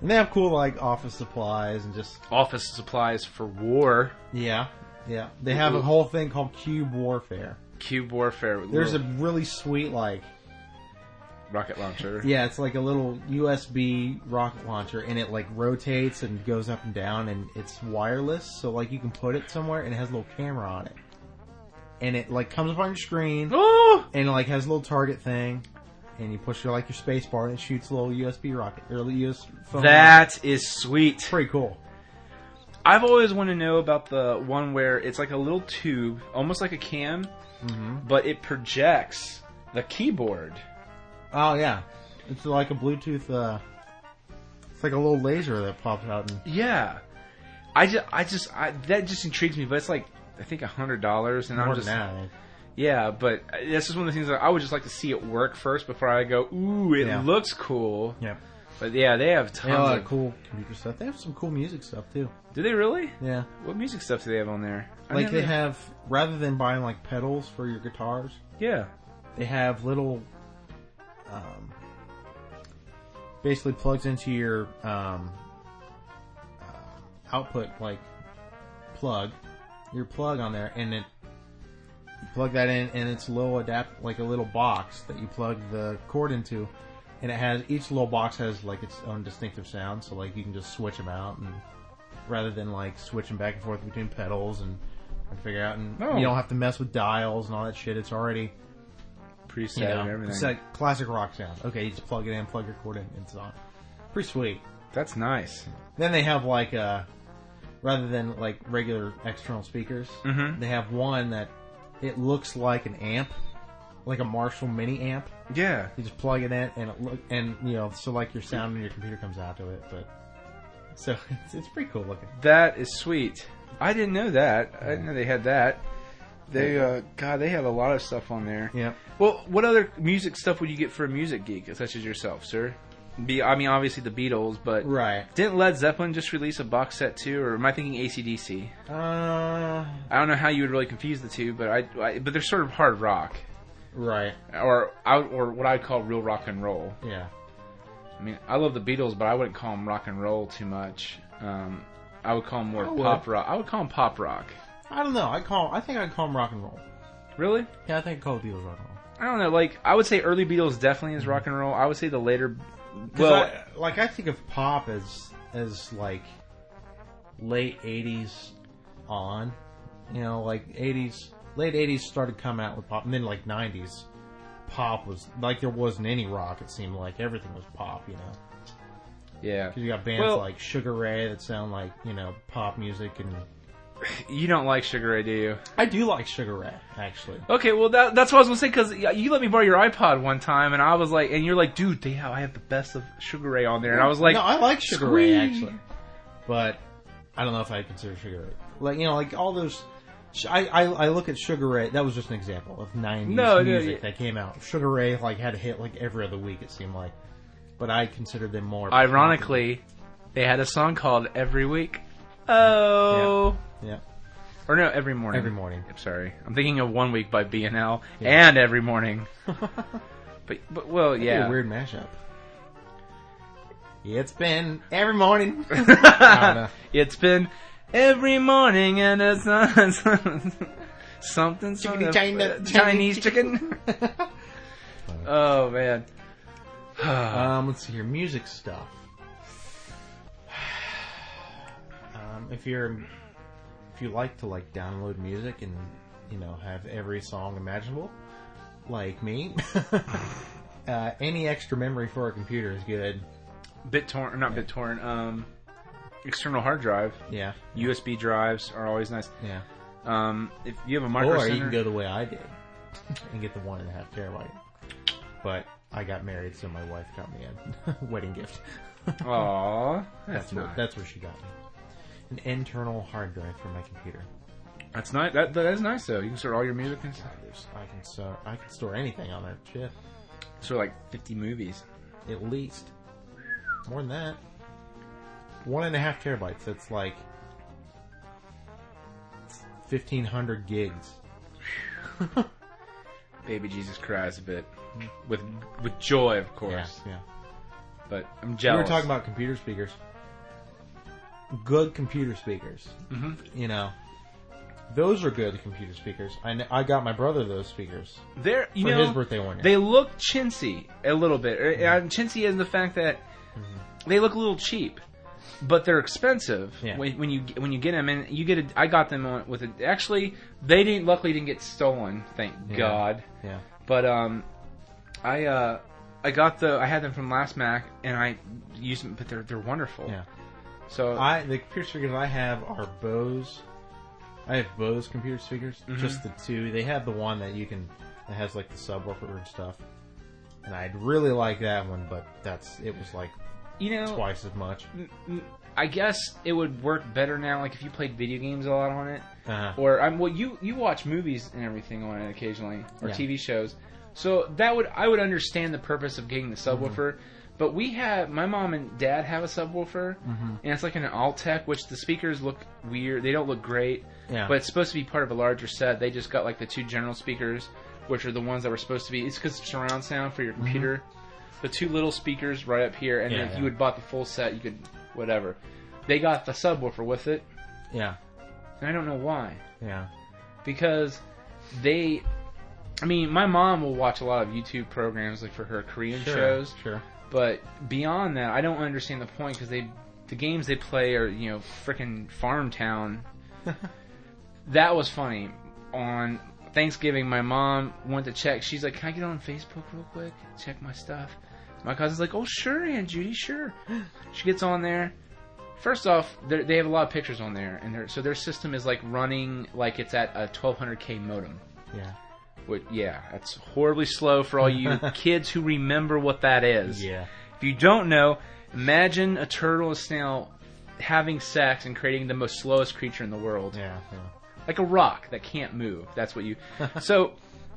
and they have cool like office supplies and just Office supplies for war, Yeah, yeah. They have a whole thing called Cube Warfare. cube warfare. There's a really sweet like rocket launcher. yeah, it's like a little USB rocket launcher, and it like rotates and goes up and down, and it's wireless, so like you can put it somewhere, and it has a little camera on it, and it like comes up on your screen, Oh, and it like has a little target thing, and you push your like your space bar, and it shoots a little USB rocket or a US phone. that is sweet. Pretty cool. I've always wanted to know about the one where it's like a little tube, almost like a cam, Mm-hmm. but it projects the keyboard. Oh yeah, it's like a Bluetooth. uh It's like a little laser that pops out and. Yeah, I just, I just, I, that just intrigues me. But it's like I think a hundred dollars, and More I'm than just, that, I think. yeah. But that's just one of the things that I would just like to see it work first before I go. Ooh, it Yeah. looks cool. Yeah. But yeah, they have They have a tons lot of. of cool computer stuff. They have some cool music stuff too. Do they really? Yeah. What music stuff do they have on there? I Like never- they have, rather than buying like pedals for your guitars, Yeah. they have little, um, basically plugs into your um, uh, output like plug, your plug on there, and it you plug that in, and it's a little adapt like a little box that you plug the cord into, and it has each little box has like its own distinctive sound, so like you can just switch them out, and rather than like switching back and forth between pedals and. and Figure out, and Oh. you don't have to mess with dials and all that shit. It's already Preset you know, and everything. it's like classic rock sound. Okay, you just plug it in, plug your cord in, and it's on. Pretty sweet. That's nice. Then they have like uh rather than like regular external speakers, Mhm. they have one that it looks like an amp, like a Marshall mini amp. Yeah. You just plug it in, and it look and you know, so like your sound and your computer comes out to it. But so it's, it's pretty cool looking. That is sweet. I didn't know that. I didn't know they had that. They, uh, God, they have a lot of stuff on there. Yeah. Well, what other music stuff would you get for a music geek, such as yourself, sir? Be, I mean, obviously the Beatles, but Right. didn't Led Zeppelin just release a box set too, or am I thinking ACDC? Uh. I don't know how you would really confuse the two, but I, I but they're sort of hard rock, Right. or out, or what I'd call real rock and roll. Yeah. I mean, I love the Beatles, but I wouldn't call them rock and roll too much. Um, I would call them more I would. pop rock. I would call them pop rock. I don't know. I call. I think I'd call them rock and roll. Really? Yeah, I think I call the Beatles rock and roll. I don't know. Like, I would say early Beatles definitely is rock and roll. I would say the later. Well, I, like I think of pop as as like late '80s on. You know, like eighties, late eighties started coming out with pop, and then like nineties, pop was like there wasn't any rock. It seemed like everything was pop. You know, Yeah. because you got bands Well- like Sugar Ray that sound like you know pop music, and You don't like Sugar Ray, do you? I do like Sugar Ray actually. Okay, well that, that's what I was gonna say because you let me borrow your iPod one time, and I was like, and you're like, dude, they have, I have the best of Sugar Ray on there, and I was like, no, I like Sugar Ray actually, but I don't know if I consider Sugar Ray like you know like all those. I, I, I look at Sugar Ray. That was just an example of '90s No, no, music yeah. that came out. Sugar Ray like had a hit like every other week. It seemed like, but I consider them more. ironically, they had a song called Every Week. Oh, yeah, or no, every morning. every morning. I'm sorry, I'm thinking of One Week by BNL and Every Morning. but, but well, That'd yeah. a weird mashup. It's been every morning. I don't know. It's been every morning and it's not something, something China- Chinese chicken. oh man. Um, let's see here, music stuff. Um, if you're, if you like to like download music and you know have every song imaginable, like me, uh, any extra memory for a computer is good. BitTorrent, not BitTorrent. Um, external hard drive, Yeah, USB drives are always nice. yeah. Um, if you have a micro Or you can go the way I did and get the one and a half terabyte. But I got married, so my wife got me a wedding gift. Aw, That's that's where, that's where she got me. An internal hard drive for my computer. That's nice. That, that is nice though. You can store all your music and stuff. I can store I can store anything on that shit. Store like 50 movies. At least. More than that. One and a half terabytes. That's like fifteen hundred gigs. Baby Jesus cries a bit mm-hmm. with with joy, of course. Yeah, yeah. But I'm jealous. We were talking about computer speakers. Good computer speakers. Mhm. You know, those are good computer speakers. I, kn- I got my brother those speakers They're you for know his birthday one year. they look chintzy a little bit. Uh, And chintzy in the fact that they look a little cheap, but they're expensive Yeah. when, when you when you get them. And you get a, I got them on, with a, actually they didn't luckily didn't get stolen, thank Yeah. God. yeah. But um, I uh, I got the I had them from last Mac and I used them, but they're they're wonderful. Yeah. So I the computer speakers I have are Bose. I have Bose computer speakers, Mhm. just the two. They have the one that you can that has like the subwoofer and stuff. And I'd really like that one, but that's it was like you know twice as much. I guess it would work better now, like if you played video games a lot on it. Uh-huh. or I'm well, you you watch movies and everything on it occasionally, or Yeah. TV shows. So that would I would understand the purpose of getting the subwoofer, but we have my mom and dad have a subwoofer, mm-hmm. and it's like an Altec, which the speakers look weird. They don't look great, Yeah. but it's supposed to be part of a larger set. They just got like the two general speakers, which are the ones that were supposed to be. It's because surround sound for your mm-hmm. computer. The two little speakers right up here, and Yeah, then if yeah. you had bought the full set, you could whatever. They got the subwoofer with it, yeah. and I don't know why Yeah. because they I mean, my mom will watch a lot of YouTube programs like for her Korean Sure. shows, Sure. But beyond that, I don't understand the point because they the games they play are you know freaking Farm Town. that was funny. On Thanksgiving, my mom went to check. She's like, "Can I get on Facebook real quick? Check my stuff." My cousin's like, "Oh sure, Aunt Judy, sure." She gets on there. First off, they're- have a lot of pictures on there, and so their system is like running like it's at a 1200k modem. Yeah. Which, yeah, that's horribly slow for all you kids who remember what that is. Yeah. If you don't know, imagine a turtle a snail having sex and creating the most slowest creature in the world, Yeah. Yeah. like a rock that can't move. That's what you. so,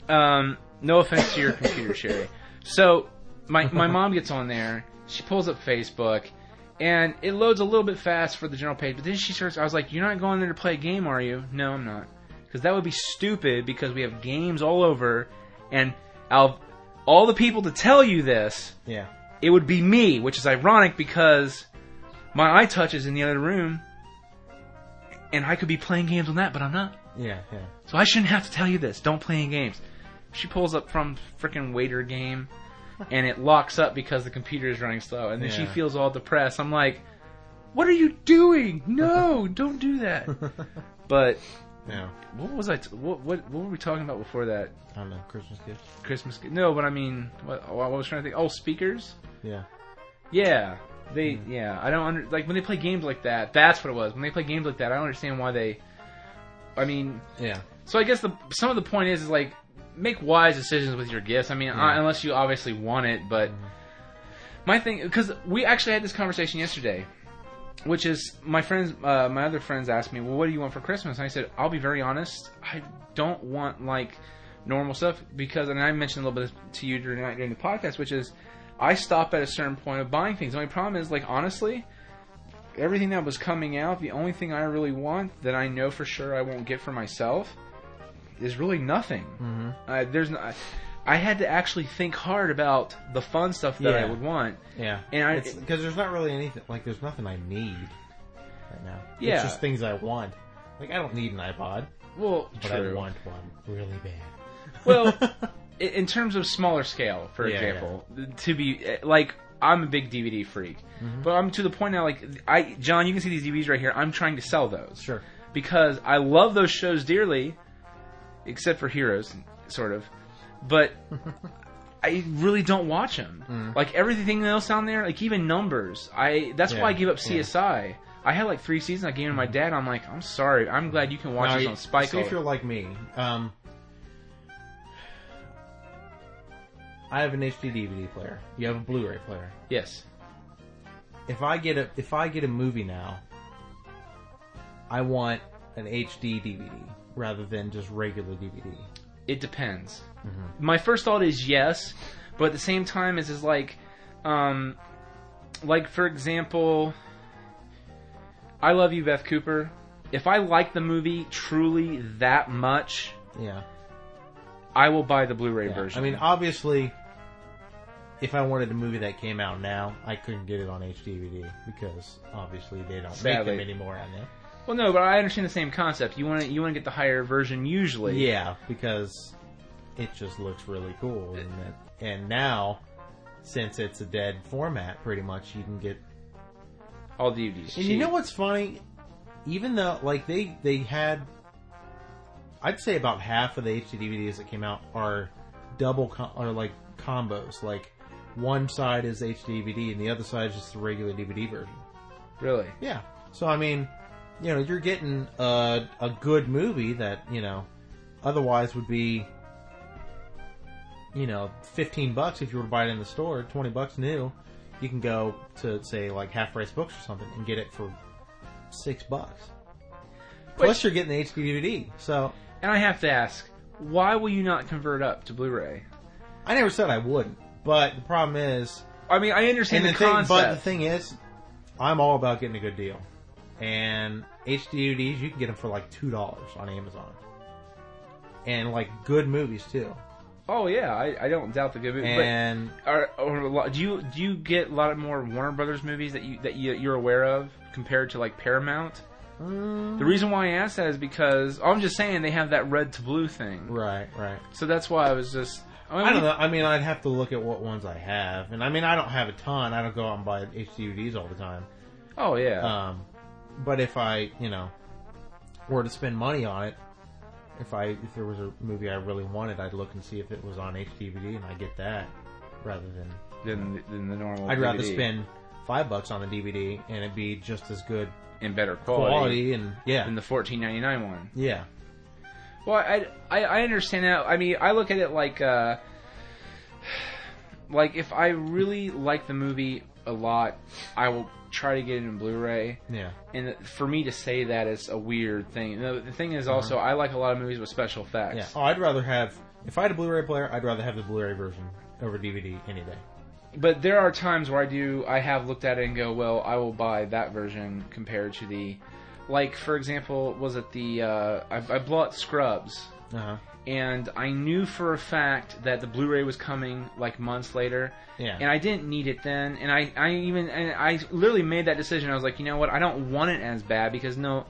um, no offense to your computer, Sherry. So, my my mom gets on there. She pulls up Facebook, and it loads a little bit fast for the general page. But then she starts. I was like, "You're not going there to play a game, are you?" No, I'm not. Because that would be stupid. Because we have games all over, and out of all the people to tell you this, Yeah. it would be me, which is ironic because my iTouch is in the other room, and I could be playing games on that, but I'm not. Yeah. Yeah. So I shouldn't have to tell you this. Don't play any games. She pulls up from freaking waiter game, and it locks up because the computer is running slow, and then she feels all depressed. I'm like, what are you doing? No, don't do that. But Yeah. what was I? T- what, what what were we talking about before that? I don't know. Christmas gift. Christmas? gift. No, but I mean, what, I was trying to think. Oh, speakers. Yeah. Yeah, they. Yeah, I don't under like when they play games like that. That's what it was. When they play games like that, I don't understand why they. I mean, Yeah. so I guess the some of the point is is like make wise decisions with your gifts. I mean, uh, unless you obviously want it, but my thing because we actually had this conversation yesterday, which is my friends, uh, my other friends asked me, "Well, what do you want for Christmas?" And I said, "I'll be very honest, I don't want like normal stuff because," and I mentioned a little bit to you during during the podcast, which is I stop at a certain point of buying things. The only problem is like honestly. Everything that was coming out, the only thing I really want that I know for sure I won't get for myself is really nothing. Mm-hmm. Uh, there's no, I had to actually think hard about the fun stuff that I would want. Yeah. And I- because there's not really anything like there's nothing I need right now. Yeah. It's just things I want. Like I don't need an iPod, Well, but I want one really bad. Well, in terms of smaller scale, for Yeah, example, to be eh, like I'm a big DVD freak, Mm-hmm. but I'm to the point now. Like I, Jon, you can see these DVDs right here. I'm trying to sell those sure. because I love those shows dearly, except for Heroes, sort of. But I really don't watch them. Like everything else on there, like even numbers. I that's why I Yeah, gave up yeah. CSI. I had like three seasons. I gave them to my dad. I'm like, I'm sorry. I'm glad you can watch Now, this on Spike. See if you're like me. Um, I have an HD DVD player. You have a Blu-ray player. Yes. If I get a if I get a movie now, I want an HD DVD rather than just regular DVD. It depends. Mm-hmm. My first thought is yes, but at the same time, is is like, um, like for example, I love you, Beth Cooper. If I like the movie truly that much, Yeah. I will buy the Blu-ray Yeah. version. I mean, obviously, if I wanted a movie that came out now, I couldn't get it on HDVD because obviously they don't Sadly. make them anymore on there. well, no, but I understand the same concept. You want to you want to get the higher version usually. Yeah, because it just looks really cool, and it, and now since it's a dead format, pretty much you can get. all DVDs. And you know what's funny? Even though like they they had, I'd say about half of the HD DVDs that came out are double com- are like combos. Like one side is HD DVD and the other side is just the regular DVD version. Really? Yeah. So I mean, you know, you're getting a a good movie that you know otherwise would be, you know, fifteen bucks if you were to buy it in the store, twenty bucks new. You can go to say like Half Price Books or something and get it for six bucks. Plus, you're getting the HD DVD. So And I have to ask, why will you not convert up to Blu-ray? I never said I wouldn't, but the problem is, I mean, I understand the, the thing, concept. but the thing is, I'm all about getting a good deal. And HD DVDs, you can get them for like two dollars on Amazon, and like good movies too. Oh yeah, I, I don't doubt the good movie. but- And Are, are do you do you get a lot of more Warner Brothers movies that you that you, you're aware of compared to like Paramount? mm, The reason why I asked that is because I'm just saying they have that red to blue thing, right, right. so that's why I was just. I, mean, I don't know. I mean, I'd have to look at what ones I have, and I mean, I don't have a ton. I don't go out and buy HD DVDs all the time. Oh yeah, Um, but if I, you know, were to spend money on it, if I if there was a movie I really wanted, I'd look and see if it was on HDVD, and I get that rather than than than the normal. I'd rather DVD spend five bucks on the DVD and it be just as good and better quality, quality, and yeah, than the 14.99 one. yeah, Well, I, I I understand that. I mean, I look at it like uh, like if I really like the movie a lot, I will try to get it in Blu-ray. yeah, And for me to say that is a weird thing. The, the thing is also, I like a lot of movies with special effects. yeah. Oh, I'd rather have if I had a Blu-ray player, I'd rather have the Blu-ray version over DVD any day. But there are times where I do, I have looked at it and go, well, I will buy that version compared to the, like for example, was it the uh, I, I bought Scrubs, Uh huh. And I knew for a fact that the Blu-ray was coming like months later, Yeah. and I didn't need it then, and I, I even and I literally made that decision. I was like, you know what, I don't want it as bad because no,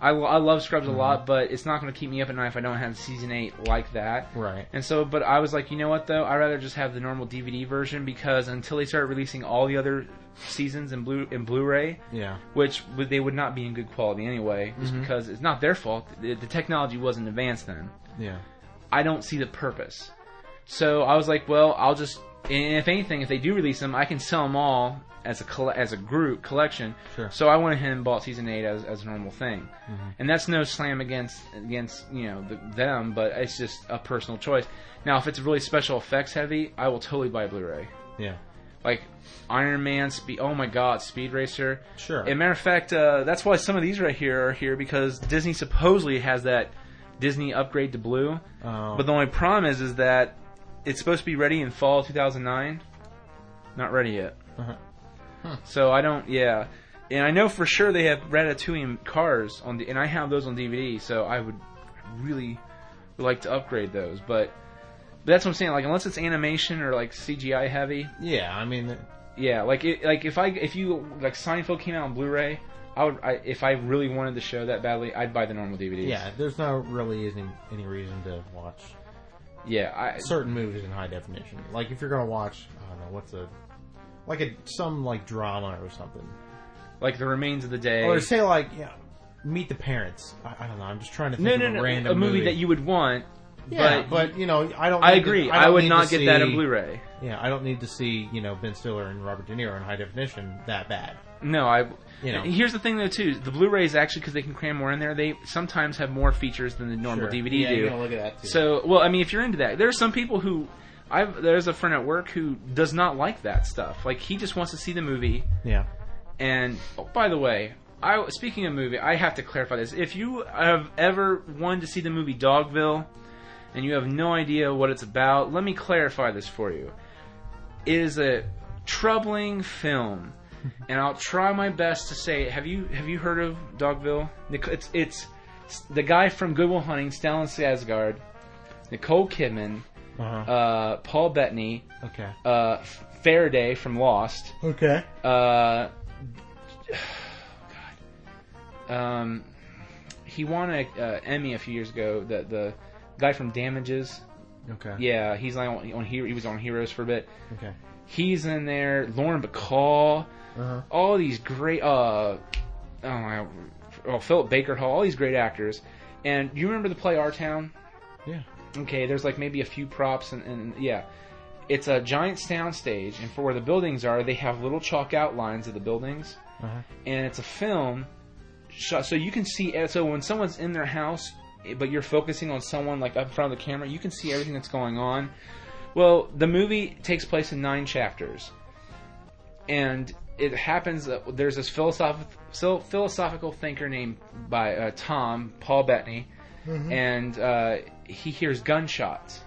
I, I love Scrubs Mm-hmm. a lot, but it's not going to keep me up at night if I don't have season eight like that. Right. And so, but I was like, you know what though? I'd rather just have the normal DVD version because until they start releasing all the other seasons in blue in Blu-ray, Yeah. which would, they would not be in good quality anyway, just Mhm. because it's not their fault. The, the technology wasn't advanced then. Yeah. I don't see the purpose. So I was like, well, I'll just, and if anything, if they do release them, I can sell them all as a as a group collection. Sure. So I went ahead and bought season eight as, as a normal thing, Mhm. and that's no slam against against you know the, them, but it's just a personal choice. Now, if it's really special effects heavy, I will totally buy Blu-ray. Yeah. Like Iron Man, Speed. Oh my God, Speed Racer. Sure. As a matter of fact, uh, that's why some of these right here are here because Disney supposedly has that Disney upgrade to blue. Oh. But the only problem is, is that it's supposed to be ready in fall 2009. Not ready yet. Uh-huh. So I don't. Yeah, and I know for sure they have Ratatouille cars on the, and I have those on DVD. So I would really like to upgrade those, but. But that's what I'm saying. Like, unless it's animation or like CGI heavy, yeah. I mean, yeah. Like, it, like if I if you like Seinfeld came out on Blu-ray, I would. I, if I really wanted the show that badly, I'd buy the normal DVDs. yeah. There's no really any any reason to watch yeah. I, certain movies in high definition. Like if you're gonna watch, I don't know, what's a like a some like drama or something, like the remains of the day. or say like yeah, Meet the Parents. I, I don't know. I'm just trying to think no, of no, a no. random a movie, that you would want. Yeah, but, but, you know, I don't. I need to- agree. I, I, don't would not to get that in Blu-ray. Yeah, I don't need to see you know Ben Stiller and Robert De Niro in high definition that bad. No, I. You know. Here's the thing though too. The Blu-rays actually because they can cram more in there. They sometimes have more features than the normal Sure. DVD yeah, do. You're gonna look at that too. So, well, I mean, if you're into that, there are some people who, I've there's a friend at work who does not like that stuff. Like he just wants to see the movie. yeah, And oh, by the way, I speaking of movie, I have to clarify this. If you have ever wanted to see the movie Dogville, and you have no idea what it's about, let me clarify this for you. It is a troubling film, and I'll try my best to say. Have you have you heard of Dogville? It's it's, it's the guy from Good Will Hunting, Stellan Skarsgård, Nicole Kidman, uh-huh. uh, Paul Bettany, okay, uh, Faraday from Lost. okay, Uh, God. Um, he won a uh, Emmy a few years ago. The the guy from Damages. okay, Yeah, he's like on, on Hero. He was on Heroes for a bit. Okay. He's in there. Lauren Bacall. Uh-huh. All these great. Uh, oh my. Oh, Philip Baker Hall. All these great actors. And you remember the play Our Town? Yeah. Okay, there's like maybe a few props and, and yeah. It's a giant sound stage, and for where the buildings are, they have little chalk outlines of the buildings, Uh-huh. and it's a film so you can see. So when someone's in their house, but you're focusing on someone like up in front of the camera, you can see everything that's going on. Well, the movie takes place in nine chapters, and it happens. Uh, there's this philosoph- philosophical thinker named by uh, Tom Paul Bettany, and uh, he hears gunshots.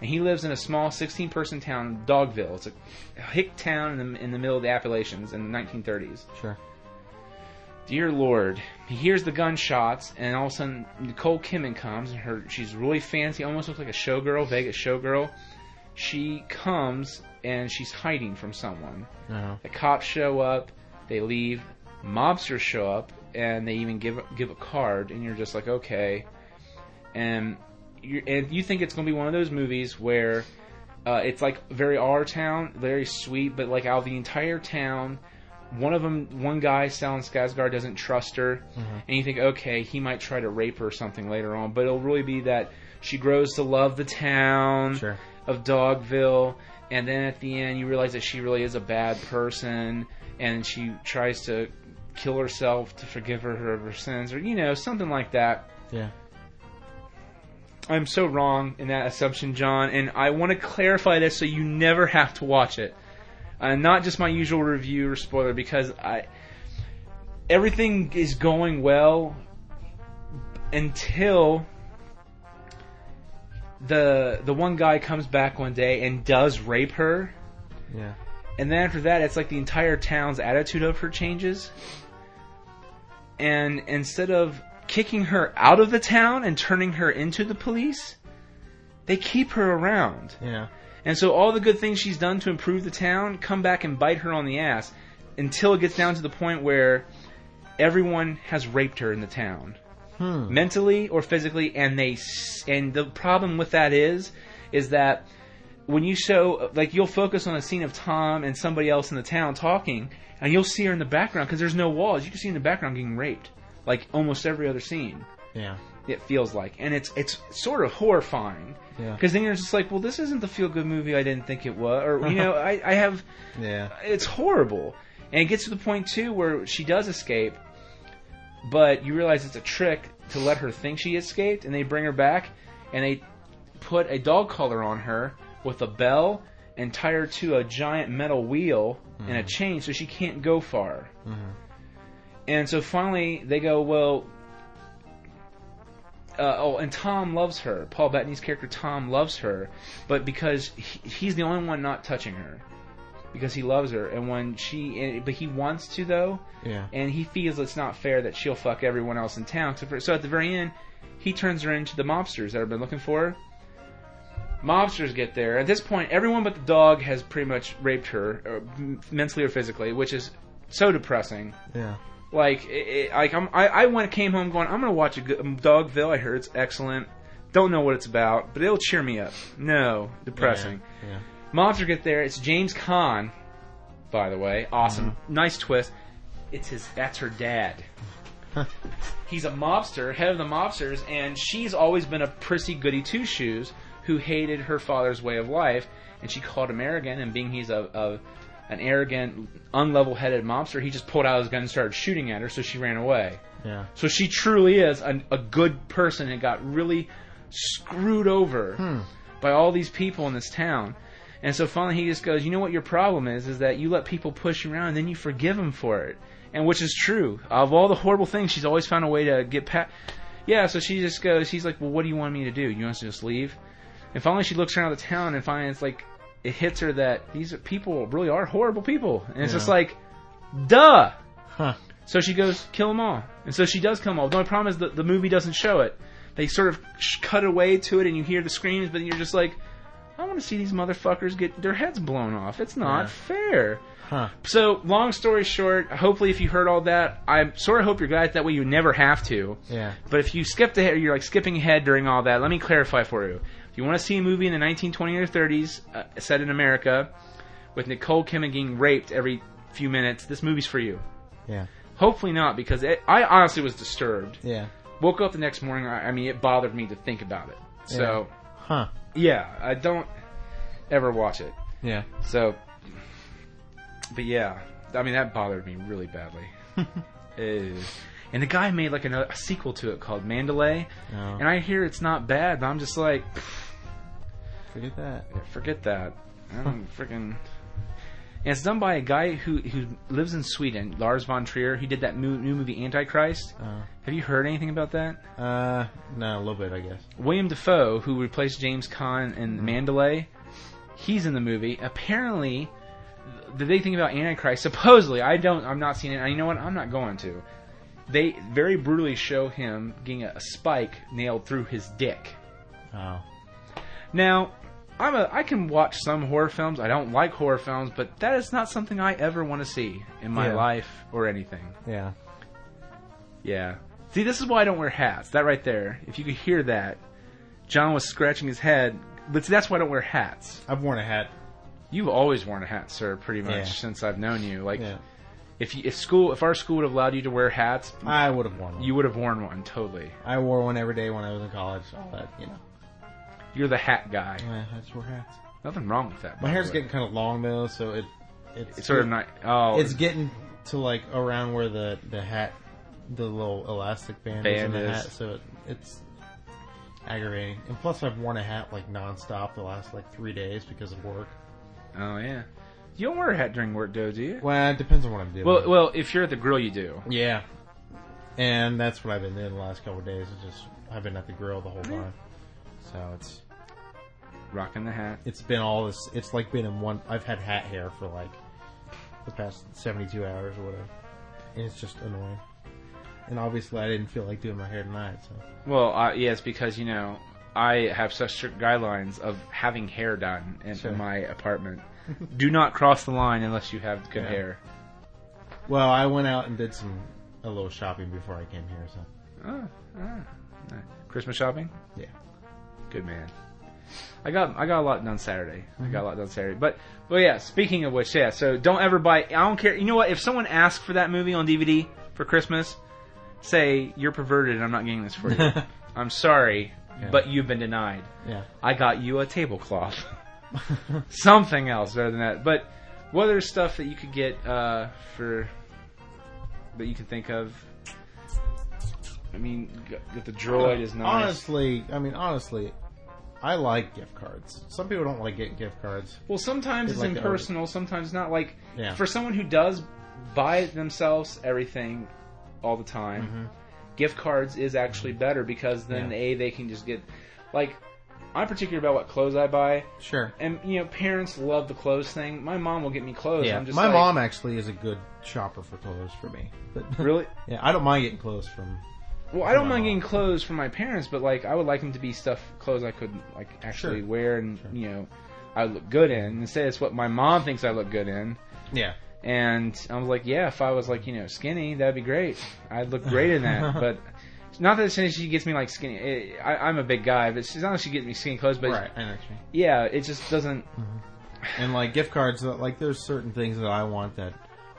And he lives in a small 16-person town, Dogville. It's a hick town in the, in the middle of the Appalachians in the 1930s. Sure. Dear Lord, he hears the gunshots, and all of a sudden Nicole Kidman comes, and her she's really fancy, almost looks like a showgirl, Vegas showgirl. She comes and she's hiding from someone. Uh-huh. The cops show up, they leave, mobsters show up, and they even give give a card, and you're just like, okay. And you and you think it's gonna be one of those movies where uh, it's like very our town, very sweet, but like out of the entire town, one of them, one guy, Stellan Skarsgård, doesn't trust her, mm-hmm. and you think, okay, he might try to rape her or something later on, but it'll really be that she grows to love the town Sure. of Dogville, and then at the end you realize that she really is a bad person, and she tries to kill herself to forgive her her, her sins, or you know something like that. Yeah. I'm so wrong in that assumption, Jon, and I want to clarify this so you never have to watch it. Uh, not just my usual review or spoiler, because I everything is going well until the the one guy comes back one day and does rape her, Yeah. and then after that, it's like the entire town's attitude of her changes. And instead of kicking her out of the town and turning her into the police, they keep her around. Yeah. And so all the good things she's done to improve the town come back and bite her on the ass until it gets down to the point where everyone has raped her in the town, Hmm. mentally or physically, and they and the problem with that is is that when you show like you'll focus on a scene of Tom and somebody else in the town talking, and you'll see her in the background because there's no walls. You can see in the background getting raped, like almost every other scene. Yeah. It feels like, and it's it's sort of horrifying Yeah. because then you're just like, well, this isn't the feel good movie I didn't think it was, or you know, I I have Yeah. it's horrible. And it gets to the point too where she does escape, but you realize it's a trick to let her think she escaped, and they bring her back and they put a dog collar on her with a bell and tie her to a giant metal wheel and a mm-hmm. chain so she can't go far. Mm-hmm. And so finally they go, well, uh, oh, and Tom loves her. Paul Bettany's character Tom loves her, but because he, he's the only one not touching her, because he loves her. And when she, and, but he wants to though, Yeah. and he feels it's not fair that she'll fuck everyone else in town. So, for, so at the very end, he turns her into the mobsters that have been looking for her. Mobsters get there. At this point, everyone but the dog has pretty much raped her, or m- mentally or physically, which is so depressing. Yeah. Like, it, like I'm, I, I went came home going, I'm gonna watch a good, Dogville. I heard it's excellent. Don't know what it's about, but it'll cheer me up. No, depressing. Yeah. Mobster get there. It's James Caan, by the way. Awesome, mm-hmm. nice twist. It's his. That's her dad. He's a mobster, head of the mobsters, and she's always been a prissy goody two shoes who hated her father's way of life, and she called him arrogant. And being he's a, a an arrogant, unlevel-headed mobster, he just pulled out his gun and started shooting at her, so she ran away. Yeah. So she truly is a, a good person and got really screwed over hmm. by all these people in this town. And so finally he just goes, you know what your problem is? Is that you let people push you around and then you forgive them for it. And which is true. Of all the horrible things, she's always found a way to get past. Yeah, so she just goes, she's like, well, what do you want me to do? You want us to just leave? And finally she looks around the town and finds, like, it hits her that these people really are horrible people. And it's Yeah. just like, duh! Huh. So she goes, kill them all. And so she does kill them all. The only problem is that the movie doesn't show it. They sort of cut away to it and you hear the screams, but you're just like, I want to see these motherfuckers get their heads blown off. It's not Yeah. fair. Huh. So, long story short, hopefully if you heard all that, I sort of hope you're glad that way you never have to. Yeah. But if you skipped ahead, you're like skipping ahead during all that, let me clarify for you. You want to see a movie in the 1920s or 30s uh, set in America with Nicole Kidman getting raped every few minutes, this movie's for you. Yeah. Hopefully not, because it, I honestly was disturbed. Yeah. Woke up the next morning, I, I mean, it bothered me to think about it. So, Huh. yeah, I don't ever watch it. Yeah. So, but yeah, I mean, that bothered me really badly. Eh. and the guy made like a, a sequel to it called Mandalay, No. and I hear it's not bad, but I'm just like, Forget that. yeah, forget that. I'm freaking. And it's done by a guy who who lives in Sweden, Lars von Trier. He did that new, new movie Antichrist. Uh, Have you heard anything about that? uh, no, a little bit, I guess. William Dafoe, who replaced James Caan in Mandalay, he's in the movie. Apparently, the big thing about Antichrist, supposedly, I don't, I'm not seeing it. And you know what? I'm not going to. They very brutally show him getting a, a spike nailed through his dick. Oh. Now, I'm a, I can watch some horror films. I don't like horror films, but that is not something I ever want to see in my Yeah. life or anything. Yeah. Yeah. See, this is why I don't wear hats. That right there. If you could hear that, Jon was scratching his head. But see, that's why I don't wear hats. I've worn a hat. You've always worn a hat, sir, pretty much Yeah. since I've known you. Like, Yeah. if you, if school, if our school would have allowed you to wear hats, I would have worn one. you would have worn one totally. I wore one every day when I was in college. All that, you know. You're the hat guy. Yeah, I just wear hats. Nothing wrong with that. My by hair's the way. getting kind of long though, so it it's, It's sort of not. Oh, It's getting to like around where the the hat, the little elastic band, is in the is. hat, so it, it's aggravating. And plus, I've worn a hat like nonstop the last like three days because of work. oh yeah. You don't wear a hat during work, though, do you? Well, it depends on what I'm doing. Well, well, if you're at the grill, you do. yeah, and that's what I've been doing the last couple of days. Is just I've been at the grill the whole time, so it's Rocking the hat. it's been all this. It's like been in one. I've had hat hair for like the past seventy two hours or whatever, and it's just annoying. And obviously, I didn't feel like doing my hair tonight, so Well, uh, yeah, because you know I have such strict guidelines of having hair done in, Sure. my apartment. Do not cross the line unless you have good Yeah. hair. Well, I went out and did some a little shopping before I came here. So Oh, ah. Christmas shopping. yeah, Good man. I got I got a lot done Saturday. I got a lot done Saturday. But but yeah, speaking of which, yeah. So don't ever buy. I don't care. You know what? If someone asks for that movie on DVD for Christmas, say you're perverted and I'm not getting this for you. I'm sorry, Yeah. but you've been denied. yeah. I got you a tablecloth. Something else better than that. But what other stuff that you could get uh, for that you can think of? I mean, the droid is nice. Honestly, I mean, honestly, I like gift cards. Some people don't like get gift cards. Well, sometimes They it's like impersonal, sometimes not. Like Yeah. for someone who does buy themselves everything all the time, gift cards is actually better because then Mm-hmm. Yeah. a they can just get like I'm particular about what clothes I buy, Sure. and you know parents love the clothes thing. My mom will get me clothes. Yeah, I'm just my like, mom actually is a good shopper for clothes for me. But really. yeah, I don't mind getting clothes from. Well, I don't mind getting clothes from my parents, but like I would like them to be stuff clothes I could like actually Sure. wear and you know I look good in. Instead, it's what my mom thinks I look good in. Yeah. And I was like, yeah, if I was like, you know, skinny, that'd be great. I'd look great in that. but not that she she gets me like skinny. It, I, I'm a big guy, but it's not that she gets me skinny clothes. But right. I know what you mean. yeah, it just doesn't. Mm-hmm. And like gift cards, like there's certain things that I want that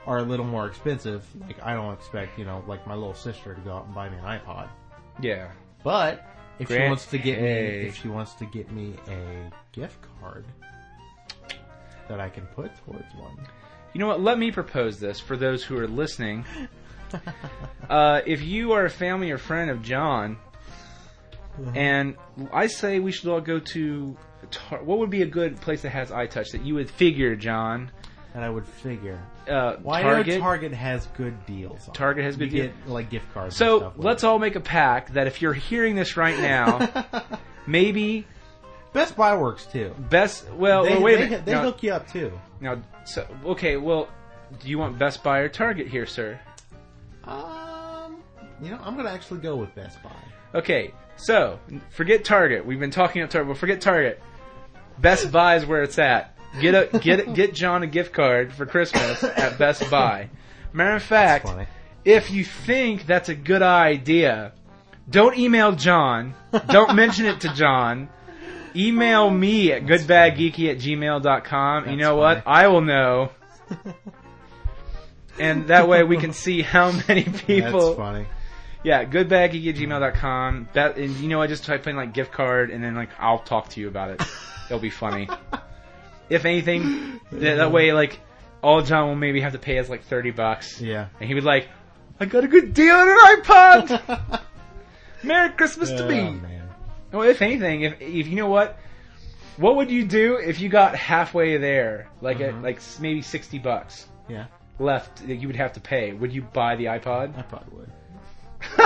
are a little more expensive. Like I don't expect you know like my little sister to go out and buy me an iPod. Yeah. But if she wants to get hey. me, if she wants to get me a gift card that I can put towards one, You know what? Let me propose this for those who are listening. uh, if you are a family or friend of Jon, and I say we should all go to. Tar- what would be a good place that has iTouch that you would figure, Jon? And I would figure Uh, why Target. Target has good deals. On Target has You good deals. get like gift cards. and So stuff with let's it. all make a pact that if you're hearing this right now, maybe Best Buy works too. best. Well, they well, wait a they, minute. they now, hook you up too. now, so okay. Well, do you want Best Buy or Target here, sir? Um, you know, I'm gonna actually go with Best Buy. Okay, so forget Target. We've been talking about Target. Well, forget Target. Best Buy is where it's at. Get a get get Jon a gift card for Christmas at Best Buy. Matter of fact, if you think that's a good idea, don't email Jon. Don't mention it to Jon. Email oh, me at goodbadgeeky at gmail.com. You That's know what? funny. I will know. And that way we can see how many people. That's funny. Yeah, goodbaggeek at gmail.com. That, and you know, I just type in like gift card and then like I'll talk to you about it. It'll be funny. if anything, that, that way like all Jon will maybe have to pay is like 30 bucks. Yeah. And he would like, I got a good deal on an iPod! Merry Christmas to Oh, me! man. Well, if anything, if, if you know what, what would you do if you got halfway there, like Mhm. at like s- maybe 60 bucks Yeah, left that you would have to pay? Would you buy the iPod? I probably would.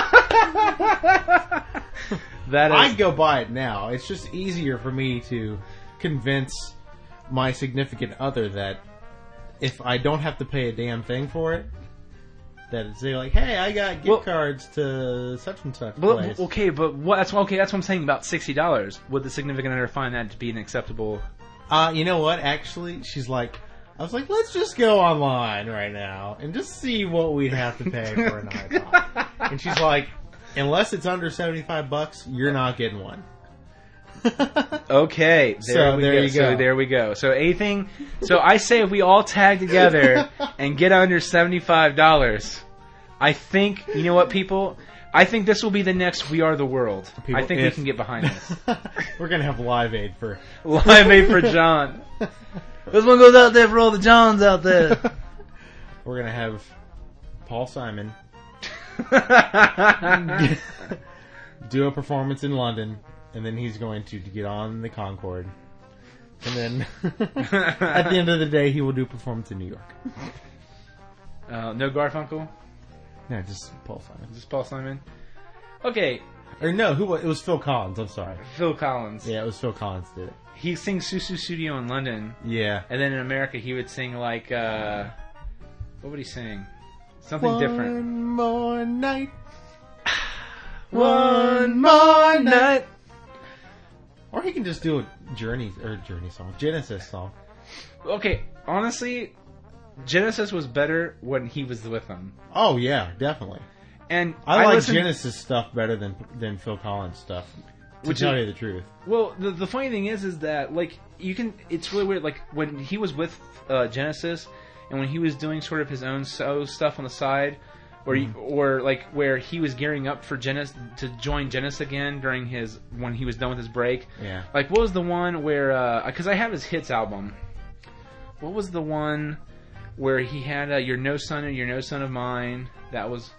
that is I'd go buy it now. It's just easier for me to convince my significant other that if I don't have to pay a damn thing for it, that it's they're like, hey, I got gift Well- cards to such and such Well, place. okay, but what, that's okay. That's what I'm saying about sixty dollars. Would the significant other find that to be an acceptable? Uh, you know what? Actually, she's like, I was like, let's just go online right now and just see what we'd have to pay for an iPod. and she's like, unless it's under seventy-five bucks, you're not getting one. Okay, there So we there go. you So go. there we go. So anything. So I say if we all tag together and get under seventy five dollars, I think you know what people. I think this will be the next We Are the World. People- I think we can get behind this. We're gonna have Live Aid for. Live aid for Jon. This one goes out there for all the Johns out there. We're gonna have Paul Simon do a performance in London, and then he's going to get on the Concorde, and then at the end of the day, he will do a performance in New York. uh, no Garfunkel. No, just Paul Simon. This Paul Simon? Okay, Or no, who? wa- It was Phil Collins. I'm sorry. Phil Collins. Yeah, it was Phil Collins did it. He sings Sussudio in London, Yeah. and then in America he would sing like uh, what would he sing? Something different. One more night. One more night. Or he can just do a Journey or Journey song, Genesis song. Okay, honestly, Genesis was better when he was with them. Oh yeah, definitely. And I, like listened- Genesis stuff better than than Phil Collins stuff. To Which tell is- you the truth. Well, the, the funny thing is, is that like you can. It's really weird. Like when he was with uh, Genesis, and when he was doing sort of his own so stuff on the side, or he, or like where he was gearing up for Genesis to join Genesis again during his when he was done with his break. Yeah. Like what was the one where? Because I have his hits album. What was the one where he had uh, "You're No Son and You're No Son of Mine"? That was,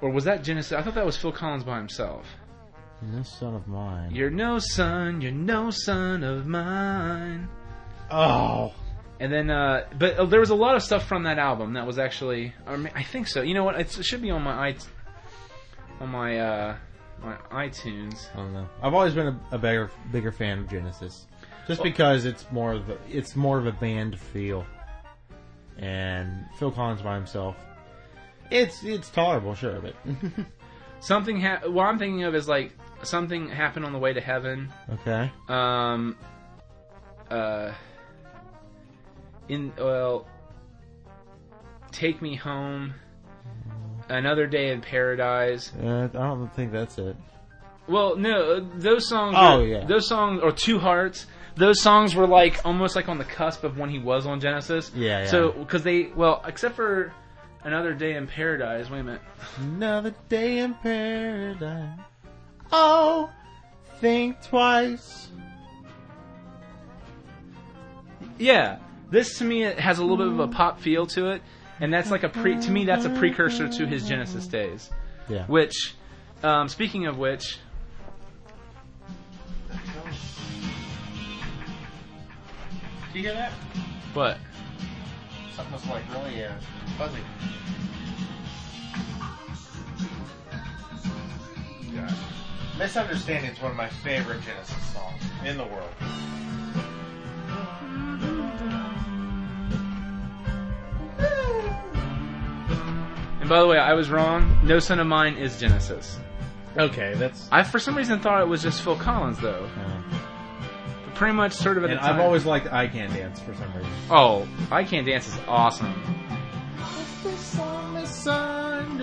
or was that Genesis? I thought that was Phil Collins by himself. No son of mine. You're no son, you're no son of mine. oh. And then, uh, but uh, there was a lot of stuff from that album that was actually, I, mean, I think so. You know what? It's, it should be on my i on my uh, my iTunes. I don't know. I've always been a, a bigger bigger fan of Genesis, just because it's more of a, it's more of a band feel, and Phil Collins by himself, it's it's tolerable, sure, but Something. Ha- what I'm thinking of is like something happened on the way to heaven. okay. Um. Uh. In well. Take me home. Another day in paradise. Uh, I don't think that's it. Well, no, those songs. Oh, were- yeah. those songs or Two Hearts. Those songs were like almost like on the cusp of when he was on Genesis. Yeah, yeah. So because they well, except for Another Day in Paradise. Wait a minute. Another day in paradise. Oh, think twice. Yeah, this to me it has a little bit of a pop feel to it, and that's like a pre. To me, that's a precursor to his Genesis days. Yeah. Which, um, speaking of which, Do you hear that? what? Something was like really uh, fuzzy. Yeah. Misunderstanding is one of my favorite Genesis songs in the world. And by the way, I was wrong. No Son of Mine is Genesis. Okay, that's. I for some reason thought it was just Phil Collins though. Yeah. But pretty much sort of at and the time. I've always liked I Can Dance for some reason. Oh, I Can't Dance is awesome. Some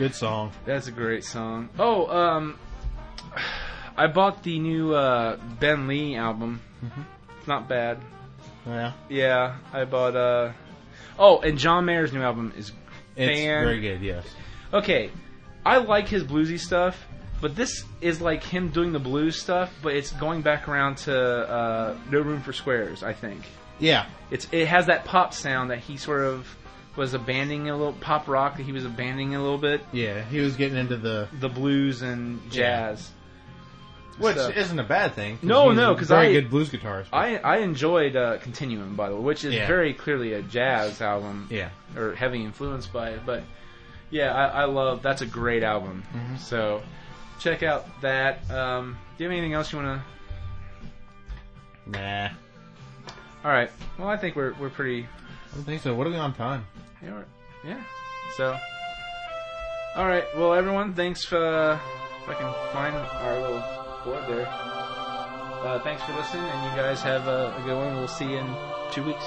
Good song. That's a great song. Oh, um, I bought the new uh, Ben Lee album. It's not bad. Yeah, Yeah, I bought. Uh, oh, and John Mayer's new album is it's Fan- very good. Yes. okay. I like his bluesy stuff, but this is like him doing the blues stuff, but it's going back around to uh, No Room for Squares. I think Yeah. it's it has that pop sound that he sort of was abandoning a little pop rock that he was abandoning a little bit Yeah, he was getting into the the blues and jazz. which stuff. isn't a bad thing. No, no, because very I- good blues guitarist. I I enjoyed uh, Continuum by the way, which is Yeah. very clearly a jazz album. yeah, or heavy influenced by it. But yeah, I, I love that's a great album. Mm-hmm. So check out that. Um, do you have anything else you want to? nah, All right. Well, I think we're we're pretty. I don't think so. What are we on time? Yeah. we're- yeah. So. All right. Well, everyone, thanks for uh, if I can find our little board there. Uh, thanks for listening, and you guys have a, a good one. We'll see you in two weeks.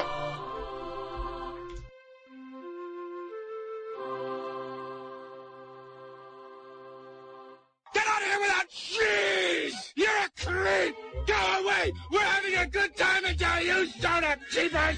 Get out of here without cheese! You're a creep! Go away! We're having a good time until you start up, cheapers!